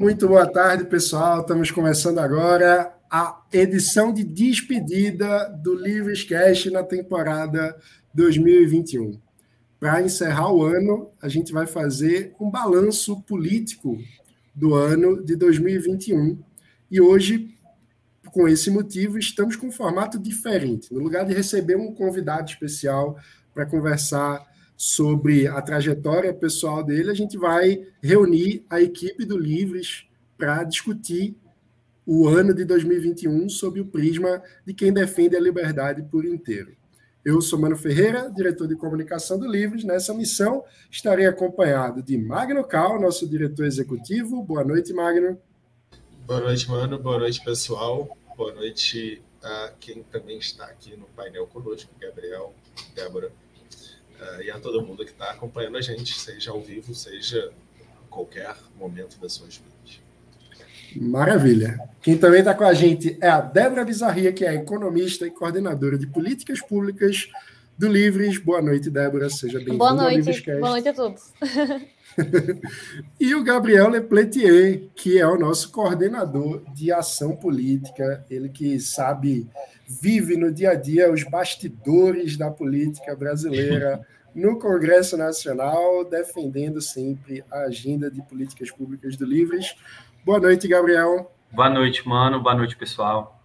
Muito boa tarde, pessoal. Estamos começando agora a edição de despedida do Livres Cash na temporada 2021. Para encerrar o ano, a gente vai fazer um balanço político do ano de 2021. E hoje, com esse motivo, estamos com um formato diferente. No lugar de receber um convidado especial para conversar sobre a trajetória pessoal dele, a gente vai reunir a equipe do Livres para discutir o ano de 2021 sob o prisma de quem defende a liberdade por inteiro. Eu sou Mano Ferreira, diretor de comunicação do Livres. Nessa missão, estarei acompanhado de Magno Cal, nosso diretor executivo. Boa noite, Magno. Boa noite, Mano. Boa noite, pessoal. Boa noite a quem também está aqui no painel conosco, Gabriel, Débora uh, e a todo mundo que está acompanhando a gente, seja ao vivo, seja em qualquer momento das suas vidas. Maravilha. Quem também está com a gente é a Débora Bizarria, que é economista e coordenadora de políticas públicas do Livres. Boa noite, Débora. Seja bem-vinda Boa noite. Boa noite a todos. e o Gabriel Lepletier, que é o nosso coordenador de ação política, ele que sabe vive no dia a dia os bastidores da política brasileira no Congresso Nacional, defendendo sempre a agenda de políticas públicas do Livres. Boa noite, Gabriel. Boa noite, mano. Boa noite, pessoal.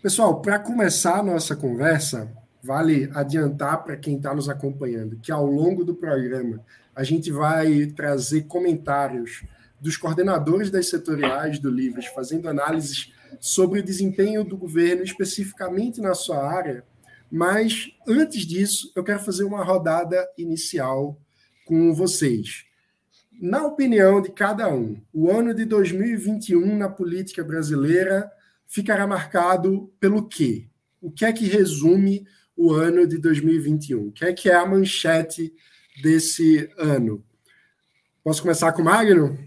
Pessoal, para começar a nossa conversa, vale adiantar para quem está nos acompanhando que ao longo do programa a gente vai trazer comentários dos coordenadores das setoriais do Livres, fazendo análises sobre o desempenho do governo especificamente na sua área, mas antes disso, eu quero fazer uma rodada inicial com vocês. Na opinião de cada um, o ano de 2021 na política brasileira ficará marcado pelo quê? O que é que resume o ano de 2021? O que é que é a manchete desse ano? Posso começar com o Magno?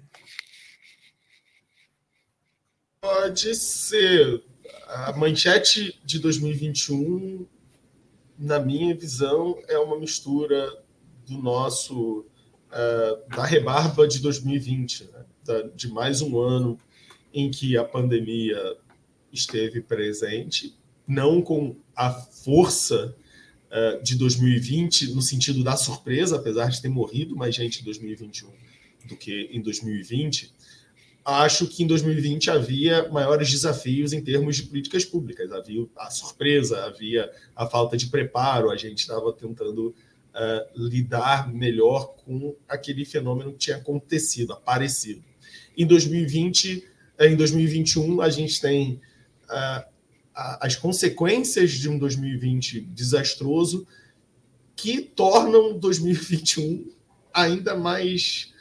Pode ser. A manchete de 2021, na minha visão, é uma mistura do nosso. Uh, da rebarba de 2020, né? da, de mais um ano em que a pandemia esteve presente, não com a força uh, de 2020, no sentido da surpresa, apesar de ter morrido mais gente em 2021 do que em 2020, acho que em 2020 havia maiores desafios em termos de políticas públicas. Havia a surpresa, havia a falta de preparo, a gente estava tentando uh, lidar melhor com aquele fenômeno que tinha acontecido, aparecido. Em 2020, eh, em 2021, a gente tem uh, as consequências de um 2020 desastroso que tornam 2021 ainda mais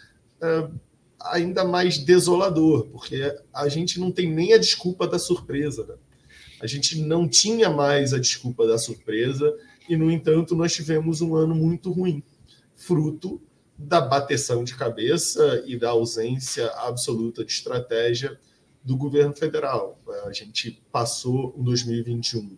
uh, ainda mais desolador, porque a gente não tem nem a desculpa da surpresa. Né? A gente não tinha mais a desculpa da surpresa e, no entanto, nós tivemos um ano muito ruim, fruto da bateção de cabeça e da ausência absoluta de estratégia do governo federal. A gente passou em 2021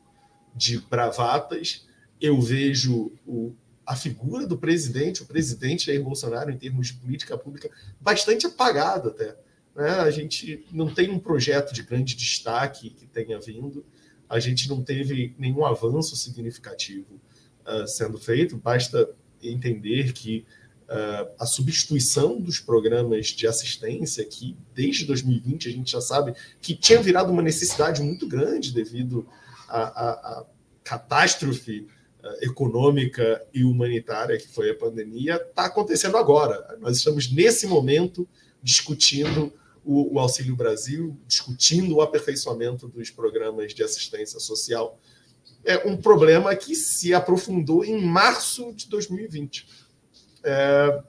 de bravatas. Eu vejo o, a figura do presidente, o presidente Jair Bolsonaro, em termos de política pública, bastante apagado até. Né? A gente não tem um projeto de grande destaque que tenha vindo, a gente não teve nenhum avanço significativo uh, sendo feito, basta entender que uh, a substituição dos programas de assistência, que desde 2020 a gente já sabe que tinha virado uma necessidade muito grande devido à catástrofe eh, econômica e humanitária que foi a pandemia está acontecendo agora. Nós estamos nesse momento discutindo o, o, Auxílio Brasil, discutindo o aperfeiçoamento dos programas de assistência social. É um problema que se aprofundou em março de 2020. É,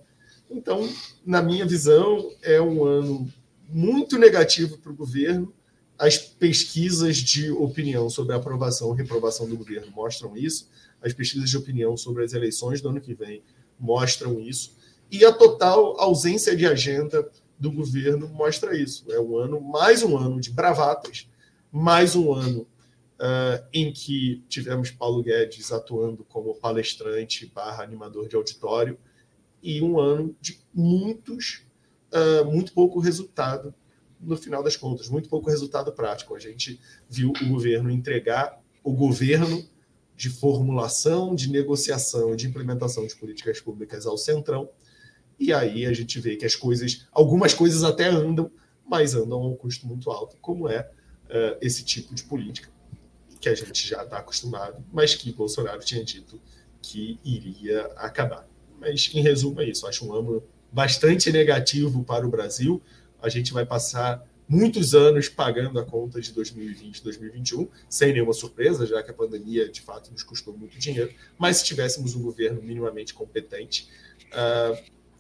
então, na minha visão, é um ano muito negativo para o governo. As pesquisas de opinião sobre a aprovação ou reprovação do governo mostram isso as pesquisas de opinião sobre as eleições do ano que vem mostram isso. E a total ausência de agenda do governo mostra isso. É um ano, mais um ano de bravatas, mais um ano uh, em que tivemos Paulo Guedes atuando como palestrante barra animador de auditório, e um ano de muitos uh, muito pouco resultado no final das contas, muito pouco resultado prático. A gente viu o governo entregar o governo de formulação, de negociação, de implementação de políticas públicas ao centrão. E aí a gente vê que as coisas, algumas coisas até andam, mas andam a um custo muito alto, como é uh, esse tipo de política que a gente já está acostumado, mas que Bolsonaro tinha dito que iria acabar. Mas, em resumo, é isso. Acho um ano bastante negativo para o Brasil. A gente vai passar muitos anos pagando a conta de 2020 2021, sem nenhuma surpresa, já que a pandemia de fato nos custou muito dinheiro. Mas se tivéssemos um governo minimamente competente, uh,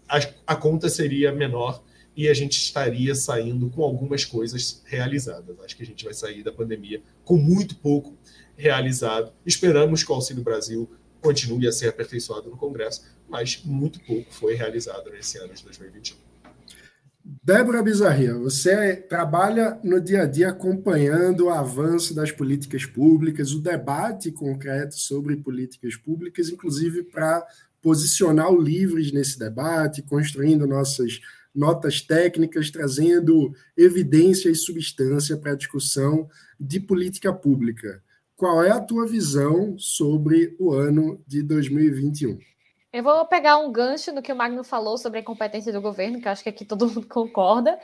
a, a conta seria menor e a gente estaria saindo com algumas coisas realizadas. Acho que a gente vai sair da pandemia com muito pouco realizado. Esperamos que o Auxílio Brasil continue a ser aperfeiçoado no Congresso, mas muito pouco foi realizado nesse ano de 2021. Débora Bizarria, você trabalha no dia a dia acompanhando o avanço das políticas públicas, o debate concreto sobre políticas públicas, inclusive para posicionar o Livres nesse debate, construindo nossas notas técnicas, trazendo evidência e substância para a discussão de política pública. Qual é a tua visão sobre o ano de 2021? Eu vou pegar um gancho no que o Magno falou sobre a incompetência do governo, que acho que aqui todo mundo concorda.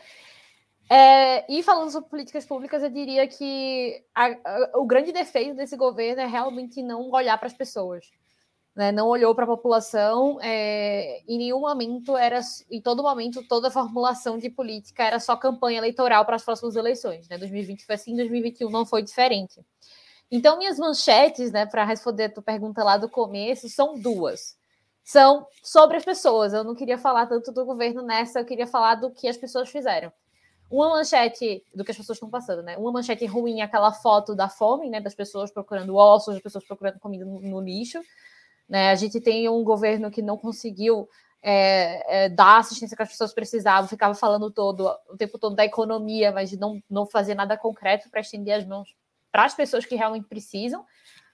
É, e falando sobre políticas públicas, eu diria que a, a, o grande defeito desse governo é realmente não olhar para as pessoas. Né? Não olhou para a população. É, em nenhum momento era, em todo momento, toda a formulação de política era só campanha eleitoral para as próximas eleições. Né? 2020 foi assim, 2021 não foi diferente. Então, minhas manchetes, né, para responder a tua pergunta lá do começo, são duas são sobre as pessoas. Eu não queria falar tanto do governo nessa, eu queria falar do que as pessoas fizeram. Uma manchete do que as pessoas estão passando, né? Uma manchete ruim é aquela foto da fome, né? Das pessoas procurando ossos, das pessoas procurando comida no, no lixo. Né? A gente tem um governo que não conseguiu é, é, dar assistência que as pessoas precisavam, ficava falando todo o tempo todo da economia, mas não, não fazia nada concreto para estender as mãos para as pessoas que realmente precisam.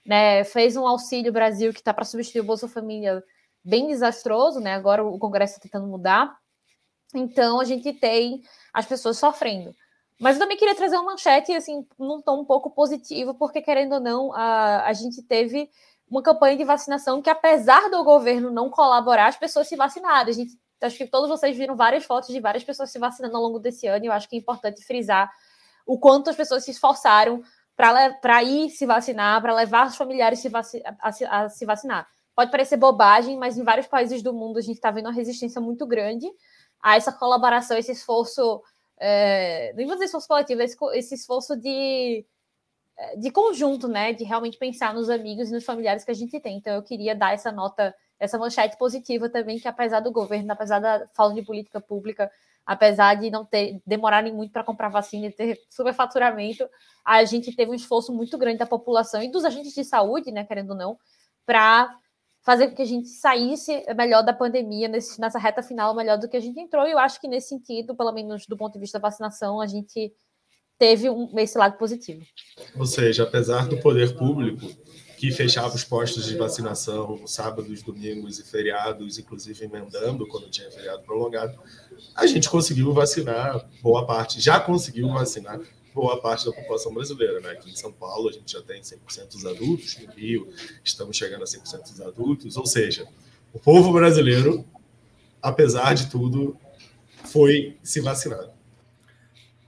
Né? Fez um auxílio Brasil que está para substituir o Bolsa Família bem desastroso, né? Agora o Congresso está tentando mudar. Então a gente tem as pessoas sofrendo. Mas eu também queria trazer uma manchete, assim, num tom um pouco positivo, porque, querendo ou não, a, a gente teve uma campanha de vacinação que, apesar do governo não colaborar, as pessoas se vacinaram. A gente, acho que todos vocês viram várias fotos de várias pessoas se vacinando ao longo desse ano, e eu acho que é importante frisar o quanto as pessoas se esforçaram para ir se vacinar, para levar os familiares se vaci a, a se vacinar. Pode parecer bobagem, mas em vários países do mundo a gente está vendo uma resistência muito grande a essa colaboração, esse esforço, é, vou dizer esforço coletivo, esse, esse esforço de, é, de conjunto, né? De realmente pensar nos amigos e nos familiares que a gente tem. Então, eu queria dar essa nota, essa manchete positiva também, que apesar do governo, apesar da falta de política pública, apesar de não ter demorarem muito para comprar vacina e ter superfaturamento, a gente teve um esforço muito grande da população e dos agentes de saúde, né, querendo ou não, para fazer com que a gente saísse melhor da pandemia nesse, nessa reta final, melhor do que a gente entrou. E eu acho que nesse sentido, pelo menos do ponto de vista da vacinação, a gente teve um, esse lado positivo. Ou seja, apesar do poder público que fechava os postos de vacinação sábados, domingos e feriados, inclusive emendando quando tinha feriado prolongado, a gente conseguiu vacinar boa parte, já conseguiu vacinar boa parte da população brasileira. Né? Aqui em São Paulo, a gente já tem 100% dos adultos, no Rio, estamos chegando a 100% dos adultos, ou seja, o povo brasileiro, apesar de tudo, foi se vacinar.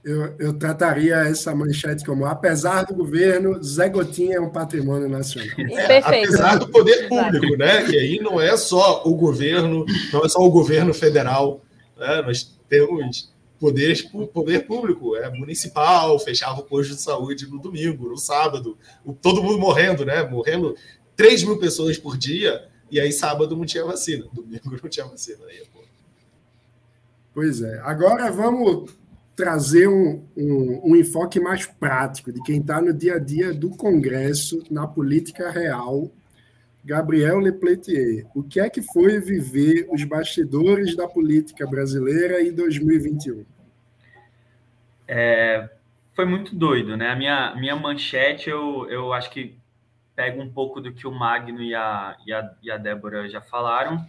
Eu, eu, trataria essa manchete como, apesar do governo, Zé Gotinha é um patrimônio nacional. É, apesar do poder público, né? Que aí não é só o governo, não é só o governo federal, né? Nós temos poderes, poder público, é municipal, fechava o posto de saúde no domingo, no sábado, todo mundo morrendo, né? Morrendo 3 mil pessoas por dia, e aí sábado não tinha vacina, domingo não tinha vacina. Aí, pô. Pois é. Agora vamos trazer um, um, um enfoque mais prático de quem está no dia a dia do Congresso, na política real. Gabriel Lepletier, o que é que foi viver os bastidores da política brasileira em 2021? É, foi muito doido, né? A minha, minha manchete, eu, eu acho que pega um pouco do que o Magno e a, e a, e a Débora já falaram,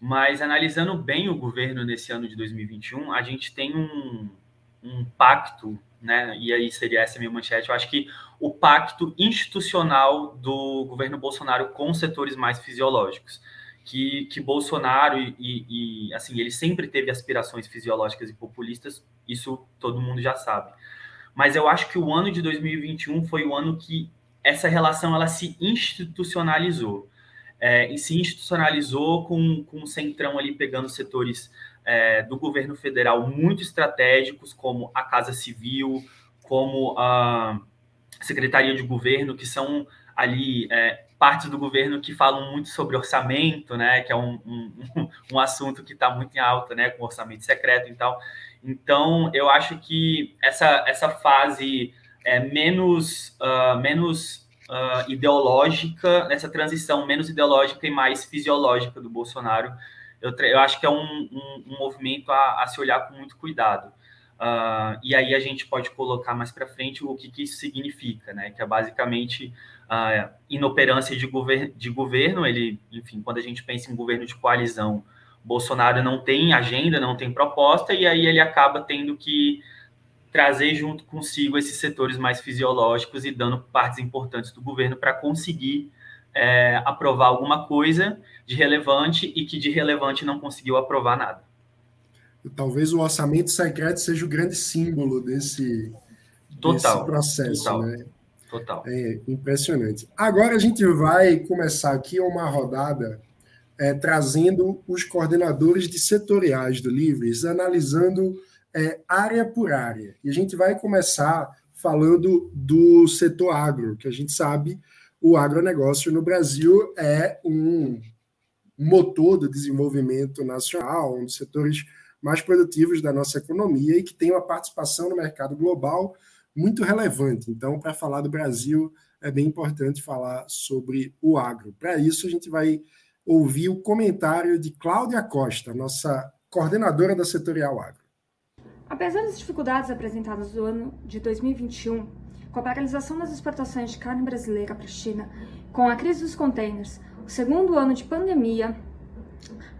Mas analisando bem o governo nesse ano de 2021, a gente tem um, um pacto, né? E aí seria essa minha manchete. Eu acho que o pacto institucional do governo Bolsonaro com setores mais fisiológicos. Que, que Bolsonaro e, e, e assim ele sempre teve aspirações fisiológicas e populistas, isso todo mundo já sabe. Mas eu acho que o ano de 2021 foi o ano que essa relação ela se institucionalizou. É, e se institucionalizou com, com o Centrão ali pegando setores é, do governo federal muito estratégicos, como a Casa Civil, como a Secretaria de Governo, que são ali é, partes do governo que falam muito sobre orçamento, né, que é um, um, um assunto que está muito em alta, né, com orçamento secreto e tal. Então, eu acho que essa, essa fase é menos, uh, menos uh, ideológica, essa transição menos ideológica e mais fisiológica do Bolsonaro, eu, eu acho que é um, um, um movimento a, a, se olhar com muito cuidado. Uh, e aí a gente pode colocar mais para frente o que, que, isso significa, né? Que é basicamente a inoperância de, gover de governo. Ele, enfim, quando a gente pensa em governo de coalizão, Bolsonaro não tem agenda, não tem proposta, e aí ele acaba tendo que trazer junto consigo esses setores mais fisiológicos e dando partes importantes do governo para conseguir é, aprovar alguma coisa de relevante e que de relevante não conseguiu aprovar nada. Talvez o orçamento secreto seja o grande símbolo desse, total, desse processo. Total, né? total. É impressionante. Agora a gente vai começar aqui uma rodada é, trazendo os coordenadores de setoriais do Livres, analisando é, área por área. E a gente vai começar falando do setor agro, que a gente sabe o agronegócio no Brasil é um motor do desenvolvimento nacional, um dos setores mais produtivos da nossa economia e que tem uma participação no mercado global muito relevante. Então, para falar do Brasil, é bem importante falar sobre o agro. Para isso, a gente vai ouvir o comentário de Cláudia Costa, nossa coordenadora da Setorial Agro. Apesar das dificuldades apresentadas no ano de 2021, com a paralisação das exportações de carne brasileira para a China, com a crise dos containers, o segundo ano de pandemia,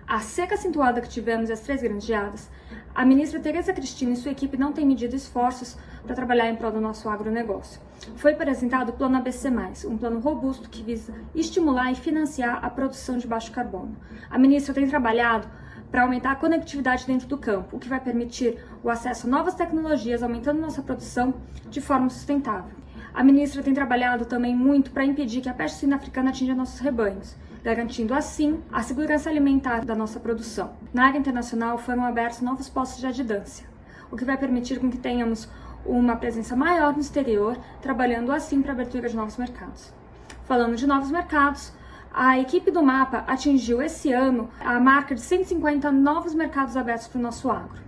a seca acentuada que tivemos e as três grandes geadas, a ministra Tereza Cristina e sua equipe não têm medido esforços para trabalhar em prol do nosso agronegócio. Foi apresentado o Plano ABC+, um plano robusto que visa estimular e financiar a produção de baixo carbono. A ministra tem trabalhado para aumentar a conectividade dentro do campo, o que vai permitir o acesso a novas tecnologias, aumentando nossa produção de forma sustentável. A ministra tem trabalhado também muito para impedir que a peste suína africana atinja nossos rebanhos, garantindo assim a segurança alimentar da nossa produção. Na área internacional foram abertos novos postos de adjudância, o que vai permitir com que tenhamos uma presença maior no exterior, trabalhando assim para a abertura de novos mercados. Falando de novos mercados, a equipe do Mapa atingiu esse ano a marca de 150 novos mercados abertos para o nosso agro.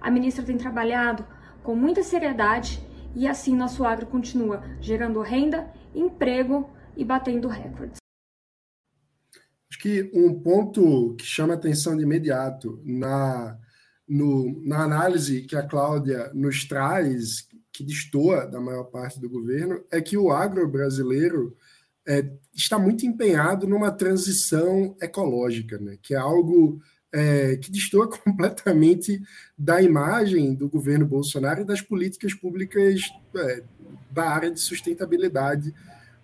A ministra tem trabalhado com muita seriedade e assim nosso agro continua gerando renda, emprego e batendo recordes. Acho que um ponto que chama atenção de imediato na, no, na análise que a Cláudia nos traz, que destoa da maior parte do governo, é que o agro brasileiro é, está muito empenhado numa transição ecológica, né? que é algo é, que destoa completamente da imagem do governo Bolsonaro e das políticas públicas é, da área de sustentabilidade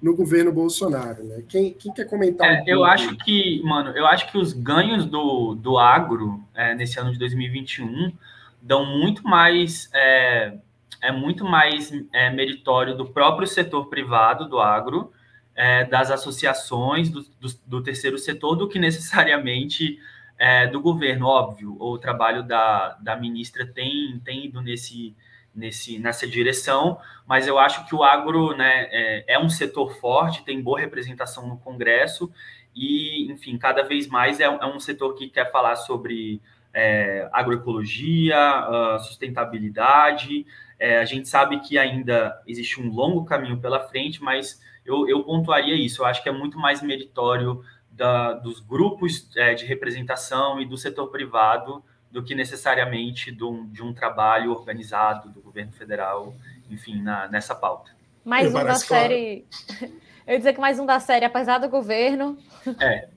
no governo Bolsonaro. Né? Quem, quem quer comentar? É, um eu acho que, mano, eu acho que os ganhos do, do agro é, nesse ano de 2021 dão muito mais é, é muito mais é, meritório do próprio setor privado do agro é, das associações do, do, do, terceiro setor do que necessariamente é, do governo, óbvio. O trabalho da, da ministra tem, tem ido nesse, nesse, nessa direção, mas eu acho que o agro né, é, é um setor forte, tem boa representação no Congresso e, enfim, cada vez mais é, é um setor que quer falar sobre é, agroecologia, uh, sustentabilidade. É, a gente sabe que ainda existe um longo caminho pela frente, mas eu, eu pontuaria isso. Eu acho que é muito mais meritório da, dos grupos é, de representação e do setor privado do que necessariamente de um, de um trabalho organizado do governo federal, enfim, na, nessa pauta. Mais um da série. Eu ia dizer que mais um da série, apesar do governo. É.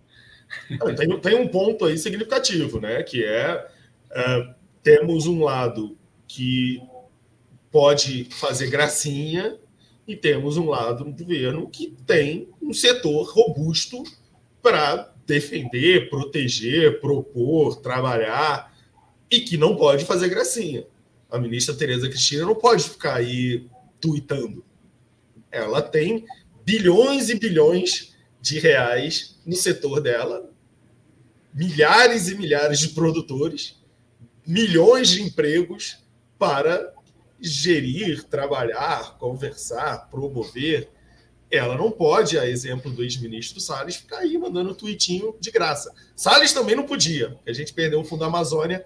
Tem, tem um ponto aí significativo, né? Que é, é temos um lado que pode fazer gracinha e temos um lado no governo que tem um setor robusto para defender, proteger, propor, trabalhar e que não pode fazer gracinha. A ministra Tereza Cristina não pode ficar aí tuitando. Ela tem bilhões e bilhões de reais no setor dela, milhares e milhares de produtores, milhões de empregos para gerir, trabalhar, conversar, promover. Ela não pode, a exemplo do ex-ministro Salles, ficar aí mandando tweetinho de graça. Salles também não podia, porque a gente perdeu o Fundo da Amazônia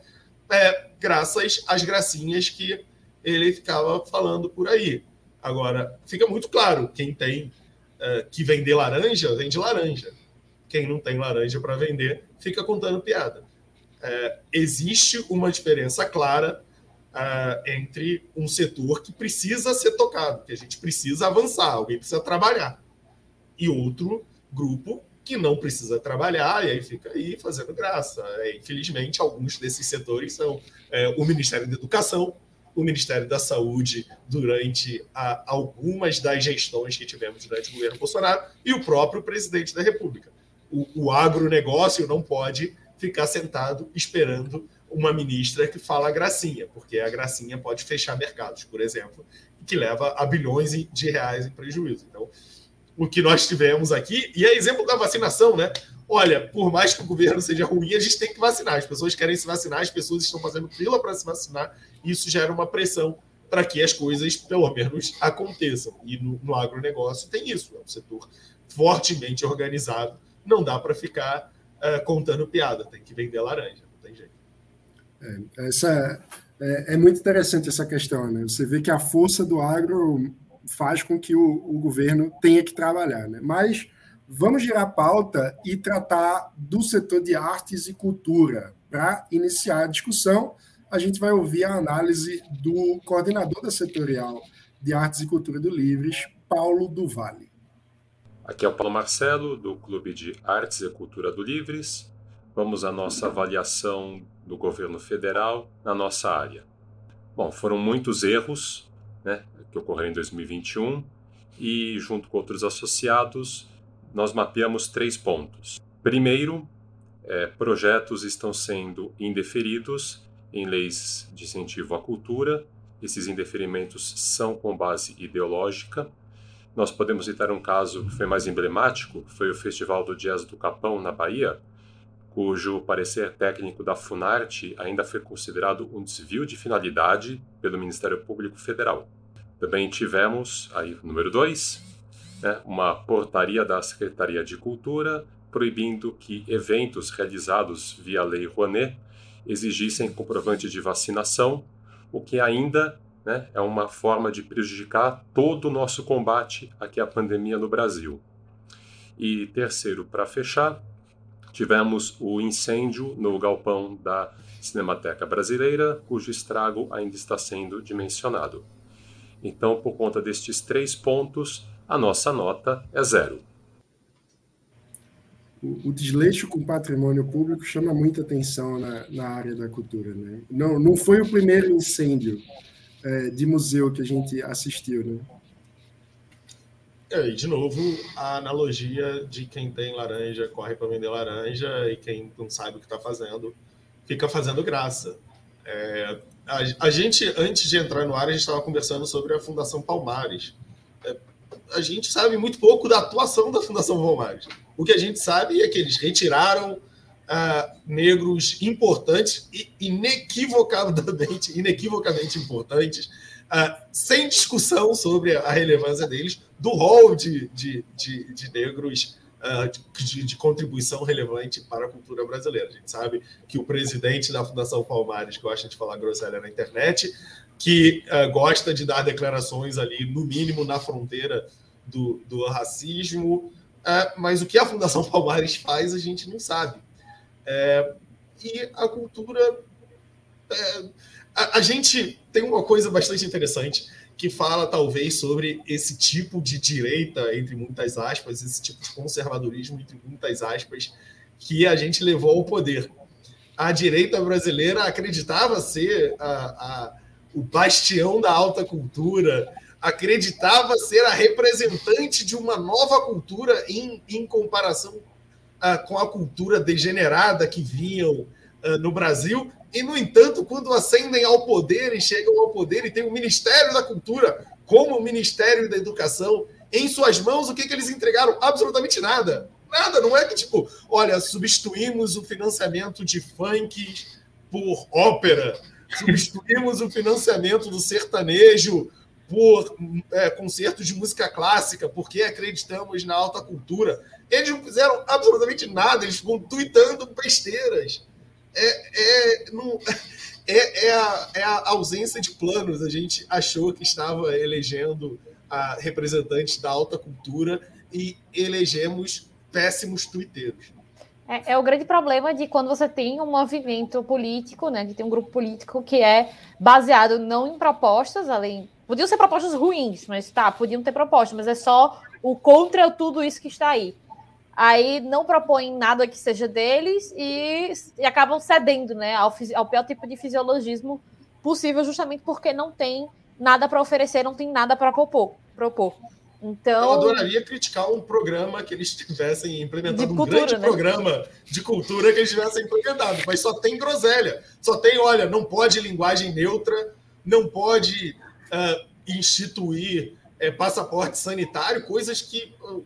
é, graças às gracinhas que ele ficava falando por aí. Agora, fica muito claro, quem tem é, que vender laranja, vende laranja. Quem não tem laranja para vender, fica contando piada. É, existe uma diferença clara uh, entre um setor que precisa ser tocado, que a gente precisa avançar, alguém precisa trabalhar, e outro grupo que não precisa trabalhar e aí fica aí fazendo graça. É, infelizmente, alguns desses setores são é, o Ministério da Educação, o Ministério da Saúde durante a, algumas das gestões que tivemos durante o governo Bolsonaro e o próprio presidente da República. O, o agronegócio não pode ficar sentado esperando uma ministra que fala gracinha, porque a gracinha pode fechar mercados, por exemplo, que leva a bilhões de reais em prejuízo. Então, o que nós tivemos aqui, e é exemplo da vacinação, né? Olha, por mais que o governo seja ruim, a gente tem que vacinar. As pessoas querem se vacinar, as pessoas estão fazendo fila para se vacinar, e isso gera uma pressão para que as coisas, pelo menos, aconteçam. E no, no agronegócio tem isso, é um setor fortemente organizado, não dá para ficar uh, contando piada, tem que vender laranja. É, essa é, é, muito interessante essa questão, né? Você vê que a força do agro faz com que o, o governo tenha que trabalhar, né? Mas vamos girar a pauta e tratar do setor de artes e cultura. Para iniciar a discussão, a gente vai ouvir a análise do coordenador da setorial de artes e cultura do Livres, Paulo do. Aqui é o Paulo Marcelo, do Clube de Artes e Cultura do Livres. Vamos à nossa avaliação do governo federal na nossa área. Bom, foram muitos erros né, que ocorreram em 2021 e, junto com outros associados, nós mapeamos três pontos. Primeiro, é, projetos estão sendo indeferidos em leis de incentivo à cultura. Esses indeferimentos são com base ideológica. Nós podemos citar um caso que foi mais emblemático, foi o Festival do Jazz do Capão, na Bahia, cujo parecer técnico da Funarte ainda foi considerado um desvio de finalidade pelo Ministério Público Federal. Também tivemos, aí, número 2, né, uma portaria da Secretaria de Cultura proibindo que eventos realizados via Lei Rouanet exigissem comprovante de vacinação, o que ainda né, é uma forma de prejudicar todo o nosso combate aqui à pandemia no Brasil. E terceiro, para fechar, tivemos o incêndio no galpão da Cinemateca Brasileira, cujo estrago ainda está sendo dimensionado. Então, por conta destes três pontos, a nossa nota é zero. O, desleixo com patrimônio público chama muita atenção na, na área da cultura. Né? Não, não foi o primeiro incêndio é, de museu que a gente assistiu. Né? E de novo, a analogia de quem tem laranja corre para vender laranja e quem não sabe o que está fazendo fica fazendo graça. É, a, a, gente, antes de entrar no ar, a gente estava conversando sobre a Fundação Palmares. É, a gente sabe muito pouco da atuação da Fundação Palmares. O que a gente sabe é que eles retiraram uh, negros importantes e inequivocadamente, inequivocamente importantes uh, sem discussão sobre a relevância deles, do rol de, de, de, de negros uh, de, de, contribuição relevante para a cultura brasileira. A gente sabe que o presidente da Fundação Palmares gosta de falar groselha na internet, que uh, gosta de dar declarações ali, no mínimo, na fronteira do, do racismo, mas o que a Fundação Palmares faz a gente não sabe. É, e a cultura. A, a, gente tem uma coisa bastante interessante que fala, talvez, sobre esse tipo de direita, entre muitas aspas, esse tipo de conservadorismo, entre muitas aspas, que a gente levou ao poder. A direita brasileira acreditava ser a, a, o bastião da alta cultura, acreditava ser a representante de uma nova cultura em, em comparação uh, com a cultura degenerada que vinham uh, no Brasil. E, no entanto, quando ascendem ao poder e chegam ao poder e tem o Ministério da Cultura como o Ministério da Educação em suas mãos, o que, que eles entregaram? Absolutamente nada. Nada, não é que tipo, olha, substituímos o financiamento de funk por ópera, substituímos o financiamento do sertanejo por é, concertos de música clássica, porque acreditamos na alta cultura. Eles não fizeram absolutamente nada, eles ficam tweetando besteiras. É, é, não, é, é, a, é a ausência de planos. A gente achou que estava elegendo a representantes da alta cultura e elegemos péssimos twitteiros. É, é, o grande problema de quando você tem um movimento político, né? Que tem um grupo político que é baseado não em propostas, além. Podiam ser propostas ruins, mas tá, podiam ter propostas, mas é só o contra tudo isso que está aí. Aí não propõem nada que seja deles e, e acabam cedendo, né? Ao, ao pior tipo de fisiologismo possível, justamente porque não tem nada para oferecer, não tem nada para propor. propor. Então, eu adoraria criticar um programa que eles tivessem implementado, cultura, um grande né? programa de cultura que eles tivessem implementado, mas só tem groselha. Só tem, olha, não pode linguagem neutra, não pode uh, instituir é, passaporte sanitário, coisas que. Uh,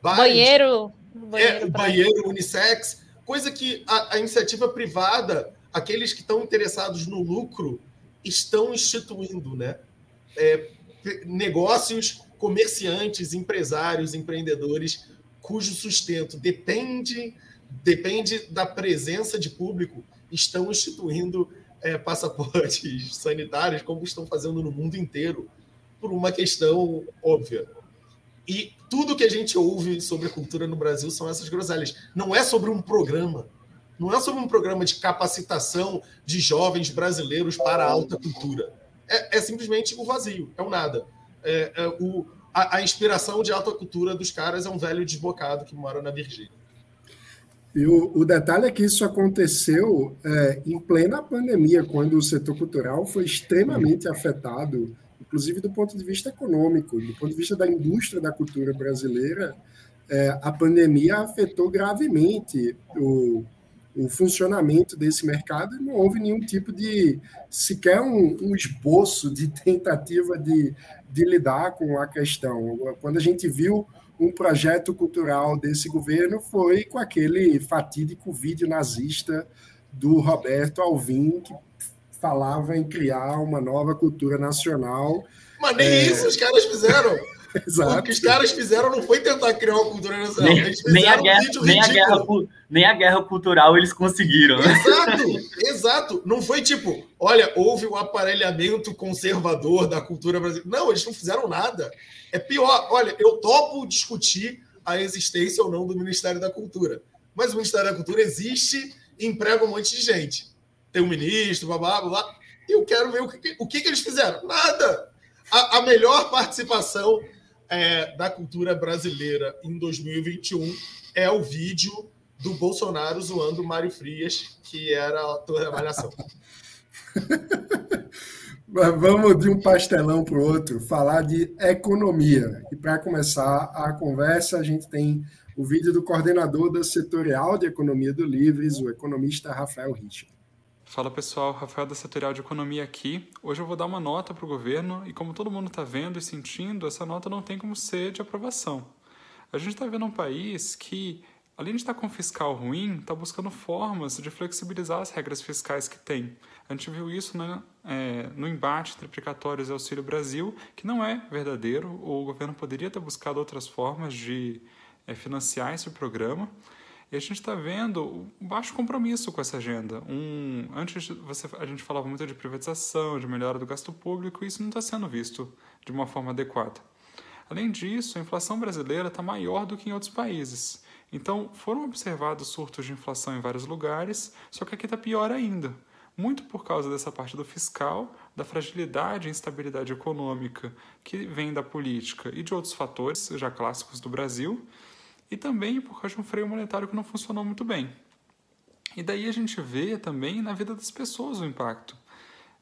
banheiro. Banheiro, é, banheiro unissex, coisa que a, a iniciativa privada, aqueles que estão interessados no lucro, estão instituindo, né? É, negócios comerciantes, empresários, empreendedores cujo sustento depende depende da presença de público estão instituindo é, passaportes sanitários como estão fazendo no mundo inteiro por uma questão óbvia e tudo que a gente ouve sobre cultura no Brasil são essas groselhas. Não é sobre um programa. Não é sobre um programa de capacitação de jovens brasileiros para a alta cultura. É, é simplesmente o vazio é o nada. É, é, o, a, a, inspiração de alta cultura dos caras é um velho desbocado que mora na Virgínia. E o, o detalhe é que isso aconteceu é, em plena pandemia, quando o setor cultural foi extremamente afetado, inclusive do ponto de vista econômico, do ponto de vista da indústria da cultura brasileira. É, a pandemia afetou gravemente o, o funcionamento desse mercado não houve nenhum tipo de sequer um, um, esboço de tentativa de, de lidar com a questão. Quando a gente viu um projeto cultural desse governo foi com aquele fatídico vídeo nazista do Roberto Alvim, que falava em criar uma nova cultura nacional. Mas nem é... isso os caras fizeram. Exato. O que os caras fizeram não foi tentar criar uma cultura nacional. Nem, nem a, guerra, um nem, a guerra, nem a guerra cultural eles conseguiram. Né? Exato, exato. Não foi tipo, olha, houve um aparelhamento conservador da cultura brasileira. Não, eles não fizeram nada. É pior. Olha, eu topo discutir a existência ou não do Ministério da Cultura. Mas o Ministério da Cultura existe e emprega um monte de gente. Tem um ministro, blá, blá, blá. E eu quero ver o que, o que, que eles fizeram. Nada. A, a melhor participação é, da cultura brasileira em 2021 é o vídeo do Bolsonaro zoando o Mário Frias, que era ator da Malhação. Vamos de um pastelão para o outro, falar de economia. E para começar a conversa, a gente tem o vídeo do coordenador da setorial de economia do Livres, o economista Rafael Richard. Fala pessoal, Rafael da Setorial de Economia aqui. Hoje eu vou dar uma nota para o governo e, como todo mundo está vendo e sentindo, essa nota não tem como ser de aprovação. A gente está vendo um país que, além de estar tá com fiscal ruim, está buscando formas de flexibilizar as regras fiscais que tem. A gente viu isso né, é, no embate entre precatórios e Auxílio Brasil, que não é verdadeiro. O governo poderia ter buscado outras formas de é, financiar esse programa. E a gente está vendo um baixo compromisso com essa agenda. Um, antes você, a gente falava muito de privatização, de melhora do gasto público, e isso não está sendo visto de uma forma adequada. Além disso, a inflação brasileira está maior do que em outros países. Então, foram observados surtos de inflação em vários lugares, só que aqui está pior ainda. Muito por causa dessa parte do fiscal, da fragilidade e instabilidade econômica que vem da política e de outros fatores já clássicos do Brasil, e também por causa de um freio monetário que não funcionou muito bem. E daí a gente vê também na vida das pessoas o impacto.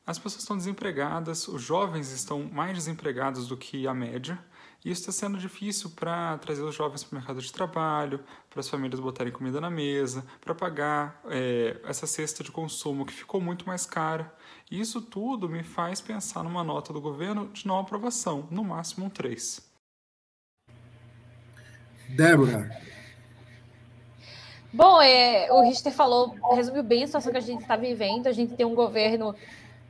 As pessoas estão desempregadas, os jovens estão mais desempregados do que a média, e isso está sendo difícil para trazer os jovens para o mercado de trabalho, para as famílias botarem comida na mesa, para pagar é, essa cesta de consumo que ficou muito mais cara. E isso tudo me faz pensar numa nota do governo de não aprovação, no máximo um 3. Débora. Bom, é, o Richter falou, resumiu bem a situação que a gente está vivendo. A gente tem um governo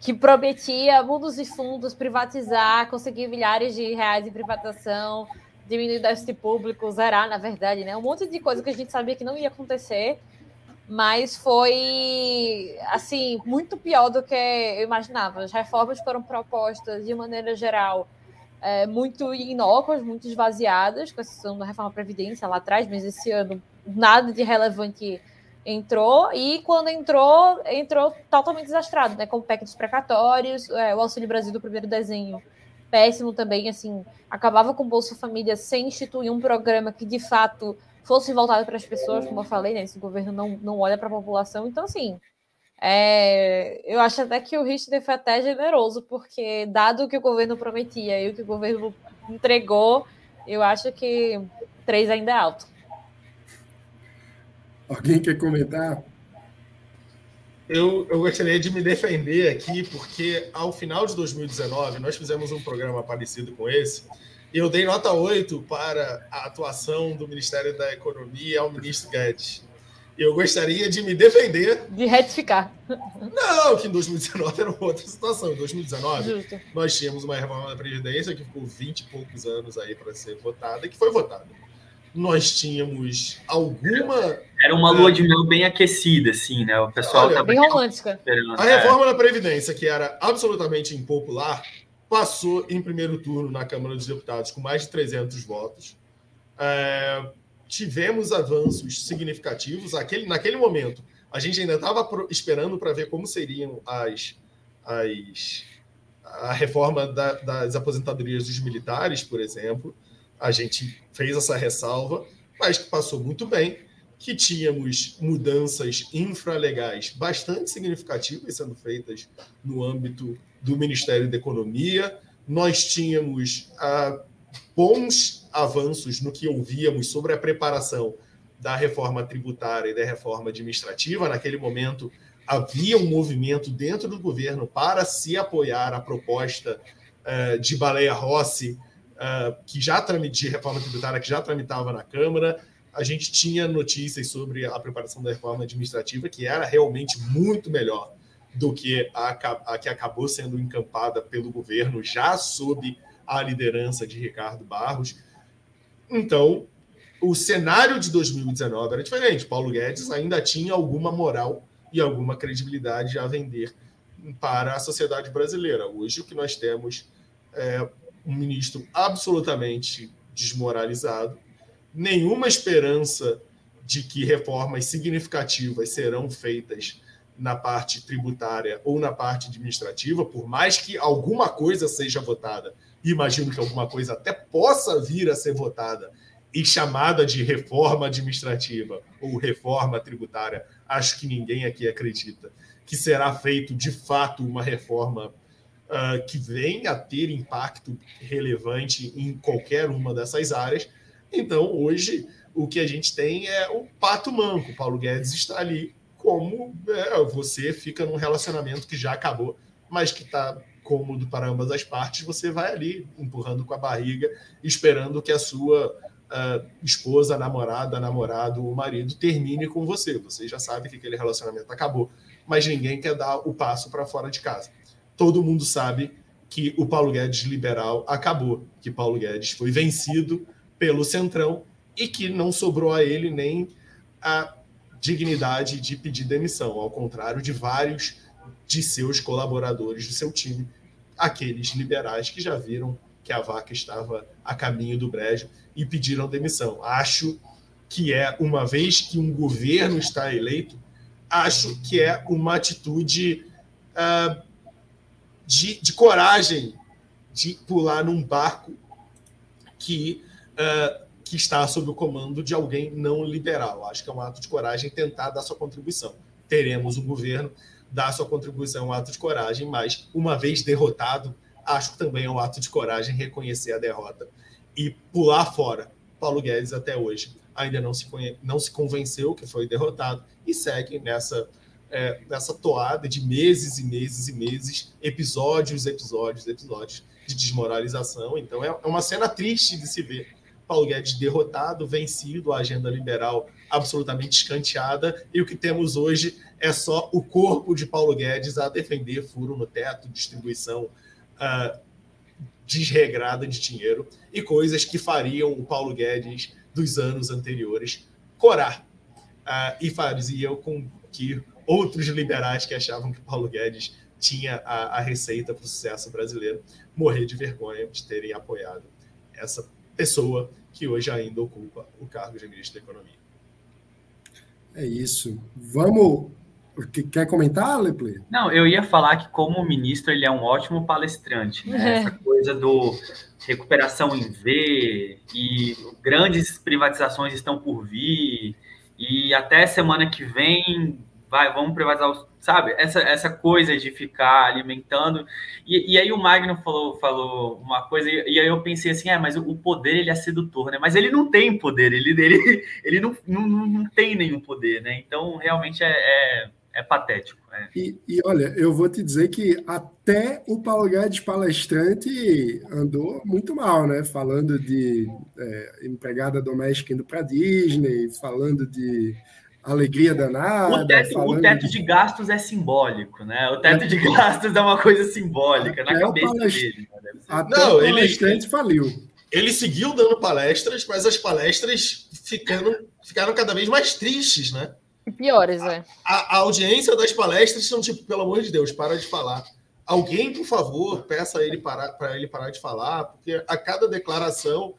que prometia mundos e fundos, privatizar, conseguir milhares de reais em privatização, diminuir o déficit público, zerar, na verdade, né? Um monte de coisa que a gente sabia que não ia acontecer, mas foi, assim, muito pior do que eu imaginava. As reformas foram propostas, de maneira geral, é, muito inócuas, muito esvaziadas, com a exceção da reforma da Previdência lá atrás, mas esse ano nada de relevante entrou, e quando entrou, entrou totalmente desastrado, né? Com PEC dos precatórios, é, o Auxílio Brasil do primeiro desenho, péssimo também, assim, acabava com o Bolsa Família sem instituir um programa que de fato fosse voltado para as pessoas, como eu falei, né? Esse governo não, não olha para a população, então assim. É, eu acho até que o Richter foi até generoso, porque dado o que o governo prometia e o que o governo entregou, eu acho que três ainda é alto. Alguém quer comentar? Eu, eu gostaria de me defender aqui, porque ao final de 2019 nós fizemos um programa parecido com esse, e eu dei nota 8 para a atuação do Ministério da Economia ao ministro Guedes. Eu gostaria de me defender. De retificar. Não, que em 2019 era outra situação. Em 2019, Justo. nós tínhamos uma reforma da Previdência que ficou 20 e poucos anos aí para ser votada, e que foi votada nós tínhamos alguma. Era uma lua de mel bem aquecida, assim, né? O pessoal Olha, bem romântica. A reforma da Previdência, que era absolutamente impopular, passou em primeiro turno na Câmara dos Deputados com mais de 300 votos. É, tivemos avanços significativos. Aquele, naquele momento, a gente ainda estava esperando para ver como seriam as, as, a reforma da, das aposentadorias dos militares, por exemplo a gente fez essa ressalva, mas passou muito bem, que tínhamos mudanças infralegais bastante significativas sendo feitas no âmbito do Ministério da Economia, nós tínhamos ah, bons avanços no que ouvíamos sobre a preparação da reforma tributária e da reforma administrativa. Naquele momento, havia um movimento dentro do governo para se apoiar a proposta uh, de Baleia Rossi uh, que já de reforma tributária que já tramitava na Câmara. A gente tinha notícias sobre a preparação da reforma administrativa que era realmente muito melhor do que a, a que acabou sendo encampada pelo governo já sob a liderança de Ricardo Barros. Então, o cenário de 2019 era diferente. Paulo Guedes ainda tinha alguma moral e alguma credibilidade a vender para a sociedade brasileira. Hoje, o que nós temos é um ministro absolutamente desmoralizado, nenhuma esperança de que reformas significativas serão feitas na parte tributária ou na parte administrativa, por mais que alguma coisa seja votada, imagino que alguma coisa até possa vir a ser votada e chamada de reforma administrativa ou reforma tributária, acho que ninguém aqui acredita que será feito de fato uma reforma uh, que venha a ter impacto relevante em qualquer uma dessas áreas. Então, hoje, o que a gente tem é o pato manco. Paulo Guedes está ali como é, você fica num relacionamento que já acabou, mas que está cômodo para ambas as partes, você vai ali empurrando com a barriga, esperando que a sua uh, esposa, namorada, namorado, o marido termine com você. Você já sabe que aquele relacionamento acabou, mas ninguém quer dar o passo para fora de casa todo mundo sabe que o Paulo Guedes liberal acabou, que Paulo Guedes foi vencido pelo Centrão e que não sobrou a ele nem a dignidade de pedir demissão, ao contrário de vários de seus colaboradores do seu time, aqueles liberais que já viram que a vaca estava a caminho do brejo e pediram demissão. Acho que é, uma vez que um governo está eleito, acho que é uma atitude uh, de, de coragem de pular num barco que, uh, que está sob o comando de alguém não liberal. Acho que é um ato de coragem tentar dar sua contribuição. Teremos o governo dar sua contribuição, um ato de coragem, mas uma vez derrotado, acho que também é um ato de coragem reconhecer a derrota e pular fora. Paulo Guedes até hoje ainda não se, não se convenceu que foi derrotado e segue nessa, é, nessa toada de meses e meses e meses, episódios, episódios, episódios de desmoralização. Então é uma cena triste de se ver. Paulo Guedes derrotado, vencido, a agenda liberal absolutamente escanteada, e o que temos hoje é só o corpo de Paulo Guedes a defender furo no teto, distribuição uh, desregrada de dinheiro e coisas que fariam o Paulo Guedes dos anos anteriores corar uh, e faziam com que outros liberais que achavam que Paulo Guedes tinha a, a receita para o sucesso brasileiro morrer de vergonha de terem apoiado essa pessoa que hoje ainda ocupa o cargo de ministro da Economia. É isso. Vamos. Quer comentar, Leple? Não, eu ia falar que, como ministro, ele é um ótimo palestrante. Né? É. Essa coisa do recuperação em V e grandes privatizações estão por vir e até semana que vem vai, vamos privatizar os, sabe? Essa, essa coisa de ficar alimentando. E, e aí o Magno falou, falou uma coisa, e, e aí eu pensei assim, é, mas o, poder ele é sedutor, né? Mas ele não tem poder, ele, ele, ele não, não, não tem nenhum poder, né? Então realmente é, é, é patético. É. E, e, olha, eu vou te dizer que até o Paulo Guedes palestrante andou muito mal, né? Falando de é, empregada doméstica indo para Disney, falando de alegria danada. O teto, o teto de... de... gastos é simbólico, né? O teto de gastos é uma coisa simbólica na cabeça dele. Né? Até Não, o palestrante ele, faliu. Ele seguiu dando palestras, mas as palestras ficando, ficaram cada vez mais tristes, né? Piores, é. A, a, audiência das palestras são tipo, pelo amor de Deus, para de falar. Alguém, por favor, peça ele para ele parar de falar, porque a cada declaração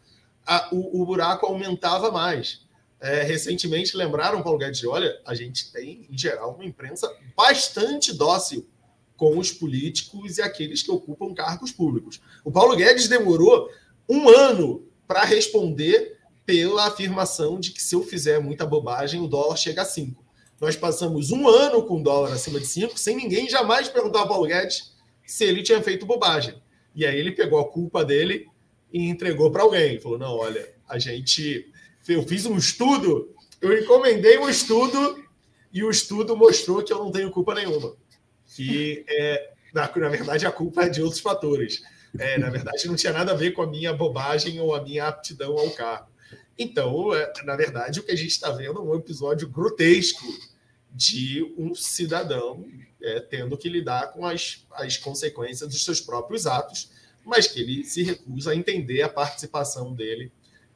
a, o, o buraco aumentava mais. É, recentemente lembraram, Paulo Guedes, olha, a gente tem, em geral, uma imprensa bastante dócil com os políticos e aqueles que ocupam cargos públicos. O Paulo Guedes demorou um ano para responder pela afirmação de que se eu fizer muita bobagem, o dólar chega a 5. Nós passamos um ano com o dólar acima de 5, sem ninguém jamais perguntar ao Paulo Guedes se ele tinha feito bobagem. E aí ele pegou a culpa dele e entregou para alguém. Falou: não, olha, a gente eu fiz um estudo, eu encomendei um estudo e o estudo mostrou que eu não tenho culpa nenhuma. Que, é, na, na verdade, a culpa é de outros fatores. É, na verdade, não tinha nada a ver com a minha bobagem ou a minha aptidão ao carro. Então, é, na verdade, o que a gente está vendo é um episódio grotesco de um cidadão é, tendo que lidar com as, as consequências dos seus próprios atos, mas que ele se recusa a entender a participação dele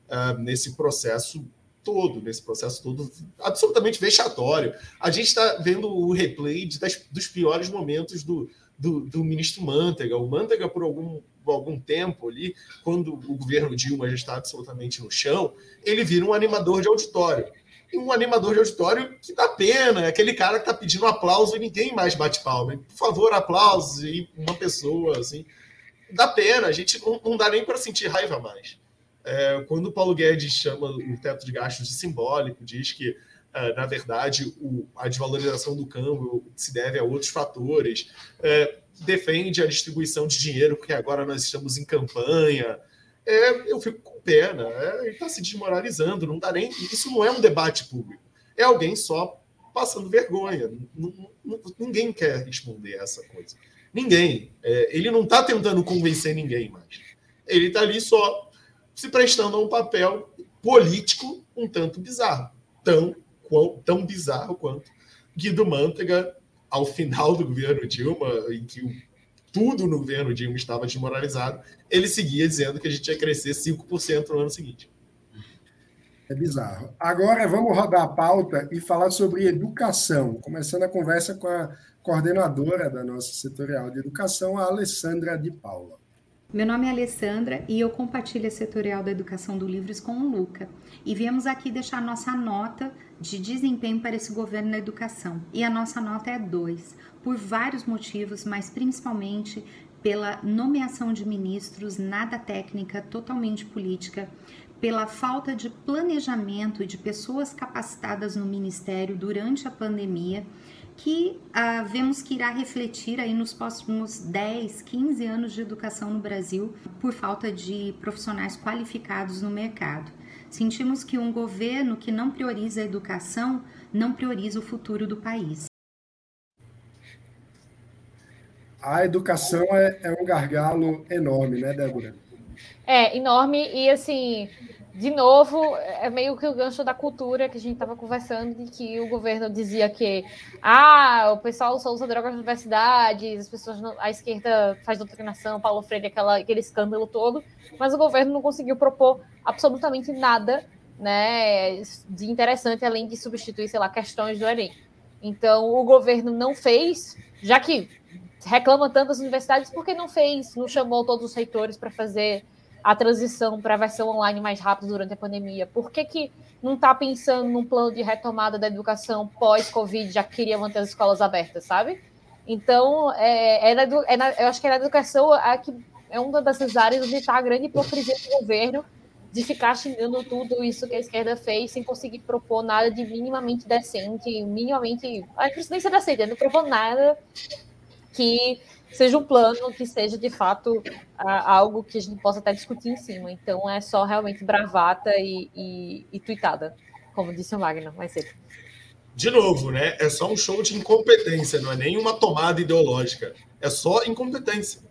uh, nesse processo todo, nesse processo todo absolutamente vexatório. A gente está vendo o replay de, das, dos piores momentos do, do, do, ministro Mantega. O Mantega, por algum, algum tempo ali, quando o governo Dilma já está absolutamente no chão, ele vira um animador de auditório. E um animador de auditório que dá pena, é aquele cara que está pedindo aplauso e ninguém mais bate palma. Por favor, aplausos e uma pessoa, assim. Dá pena, a gente não, não dá nem para sentir raiva mais. É, quando o Paulo Guedes chama o teto de gastos de simbólico, diz que, é, na verdade, o, a desvalorização do câmbio se deve a outros fatores, é, defende a distribuição de dinheiro, porque agora nós estamos em campanha. É, eu fico com pena, é, ele está se desmoralizando, não dá nem. Isso não é um debate público, é alguém só passando vergonha. ninguém quer responder essa coisa. Ninguém. É, ele não está tentando convencer ninguém mais. Ele está ali só se prestando a um papel político um tanto bizarro. Tão, tão bizarro quanto Guido Mantega, ao final do governo Dilma, em que tudo no governo Dilma estava desmoralizado, ele seguia dizendo que a gente ia crescer 5% no ano seguinte. É bizarro. Agora vamos rodar a pauta e falar sobre educação, começando a conversa com a coordenadora da nossa setorial de educação, a Alessandra de Paula. Meu nome é Alessandra e eu compartilho a setorial da educação do Livres com o Luca. E viemos aqui deixar nossa nota de desempenho para esse governo na educação. E a nossa nota é 2, por vários motivos, mas principalmente pela nomeação de ministros, nada técnica, totalmente política, pela falta de planejamento de pessoas capacitadas no ministério durante a pandemia, que ah, vemos que irá refletir aí nos próximos 10, 15 anos de educação no Brasil por falta de profissionais qualificados no mercado. Sentimos que um governo que não prioriza a educação não prioriza o futuro do país. A educação é, é um gargalo enorme, né, Débora? É, enorme. E assim, de novo, é meio que o gancho da cultura que a gente estava conversando, de que o governo dizia que ah, o pessoal só usa drogas nas universidades, as pessoas não, a esquerda faz doutrinação, Paulo Freire, aquela, aquele escândalo todo, mas o governo não conseguiu propor absolutamente nada né, de interessante, além de substituir, sei lá, questões do Enem. Então, o governo não fez, já que reclama tanto das universidades, por que não fez, não chamou todos os reitores para fazer a transição para a versão online mais rápida durante a pandemia? Por que, que não está pensando num plano de retomada da educação pós-Covid, já que queria manter as escolas abertas, sabe? Então, é, é, na, é na, eu acho que é na educação é, que é uma dessas áreas onde está a grande hipocrisia do governo de ficar xingando tudo isso que a esquerda fez sem conseguir propor nada de minimamente decente, minimamente. A presidência da decente, não propor nada que seja um plano que seja de fato algo que a gente possa até discutir em cima. Então é só realmente bravata e, e, e tuitada, como disse o Magno mais cedo. De novo, né? É só um show de incompetência, não é nem uma tomada ideológica. É só incompetência.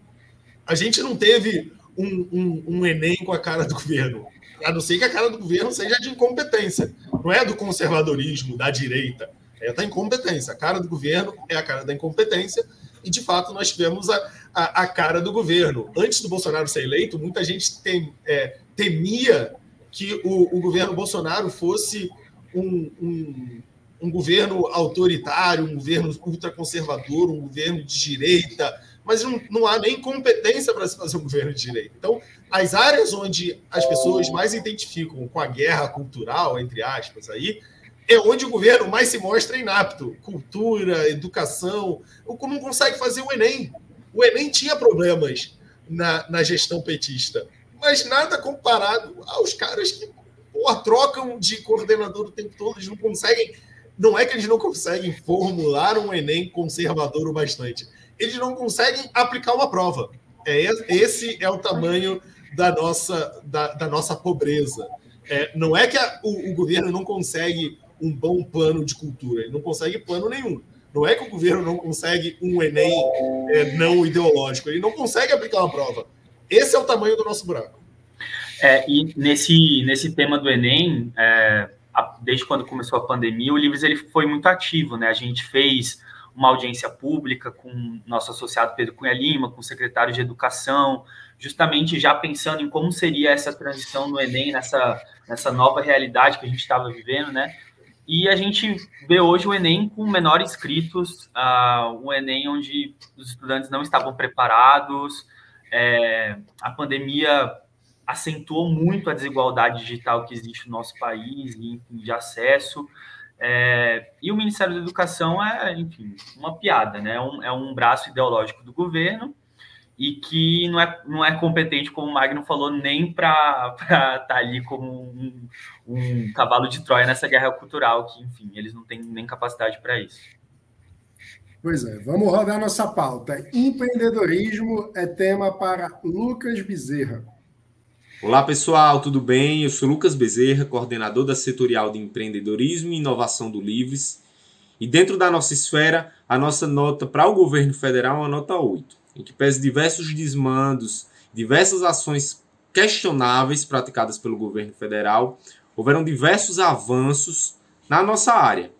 A gente não teve um, um, um Enem com a cara do governo. A não ser que a cara do governo seja de incompetência. Não é do conservadorismo, da direita. É da incompetência. A cara do governo é a cara da incompetência e de fato nós tivemos a, a, a cara do governo. Antes do Bolsonaro ser eleito, muita gente tem, é, temia que o, o, governo Bolsonaro fosse um, um, um, governo autoritário, um governo ultraconservador, um governo de direita, mas não, não há nem competência para se fazer um governo de direita. Então, as áreas onde as pessoas mais identificam com a guerra cultural, entre aspas, aí, é onde o governo mais se mostra inapto. Cultura, educação. O não consegue fazer o Enem. O Enem tinha problemas na, na gestão petista, mas nada comparado aos caras que porra, trocam de coordenador o tempo todo. Eles não conseguem. Não é que eles não conseguem formular um Enem conservador o bastante. Eles não conseguem aplicar uma prova. É, esse é o tamanho da nossa, da, da nossa pobreza. É, não é que a, o, o governo não consegue um bom plano de cultura. Ele não consegue plano nenhum. Não é que o governo não consegue um Enem é, não ideológico, ele não consegue aplicar uma prova. Esse é o tamanho do nosso buraco. É, e nesse, nesse tema do Enem, é, a, desde quando começou a pandemia, o Livres ele foi muito ativo. Né? A gente fez uma audiência pública com nosso associado Pedro Cunha Lima, com o secretário de Educação, justamente já pensando em como seria essa transição no Enem, nessa, nessa nova realidade que a gente estava vivendo, né? E a gente vê hoje o Enem com menores inscritos, uh, o Enem onde os estudantes não estavam preparados, é, a pandemia acentuou muito a desigualdade digital que existe no nosso país, enfim, de acesso. É, e o Ministério da Educação é, enfim, uma piada, né? É um, é um braço ideológico do governo e que não é, não é competente, como o Magno falou, nem para estar tá ali como um, um, cavalo de Troia nessa guerra cultural, que, enfim, eles não têm nem capacidade para isso. Pois é, vamos rodar nossa pauta. Empreendedorismo é tema para Lucas Bezerra. Olá pessoal, tudo bem? Eu sou Lucas Bezerra, coordenador da Setorial de Empreendedorismo e Inovação do Livres. E dentro da nossa esfera, a nossa nota para o governo federal é uma nota 8 em que pese diversos desmandos, diversas ações questionáveis praticadas pelo governo federal, houveram diversos avanços na nossa área.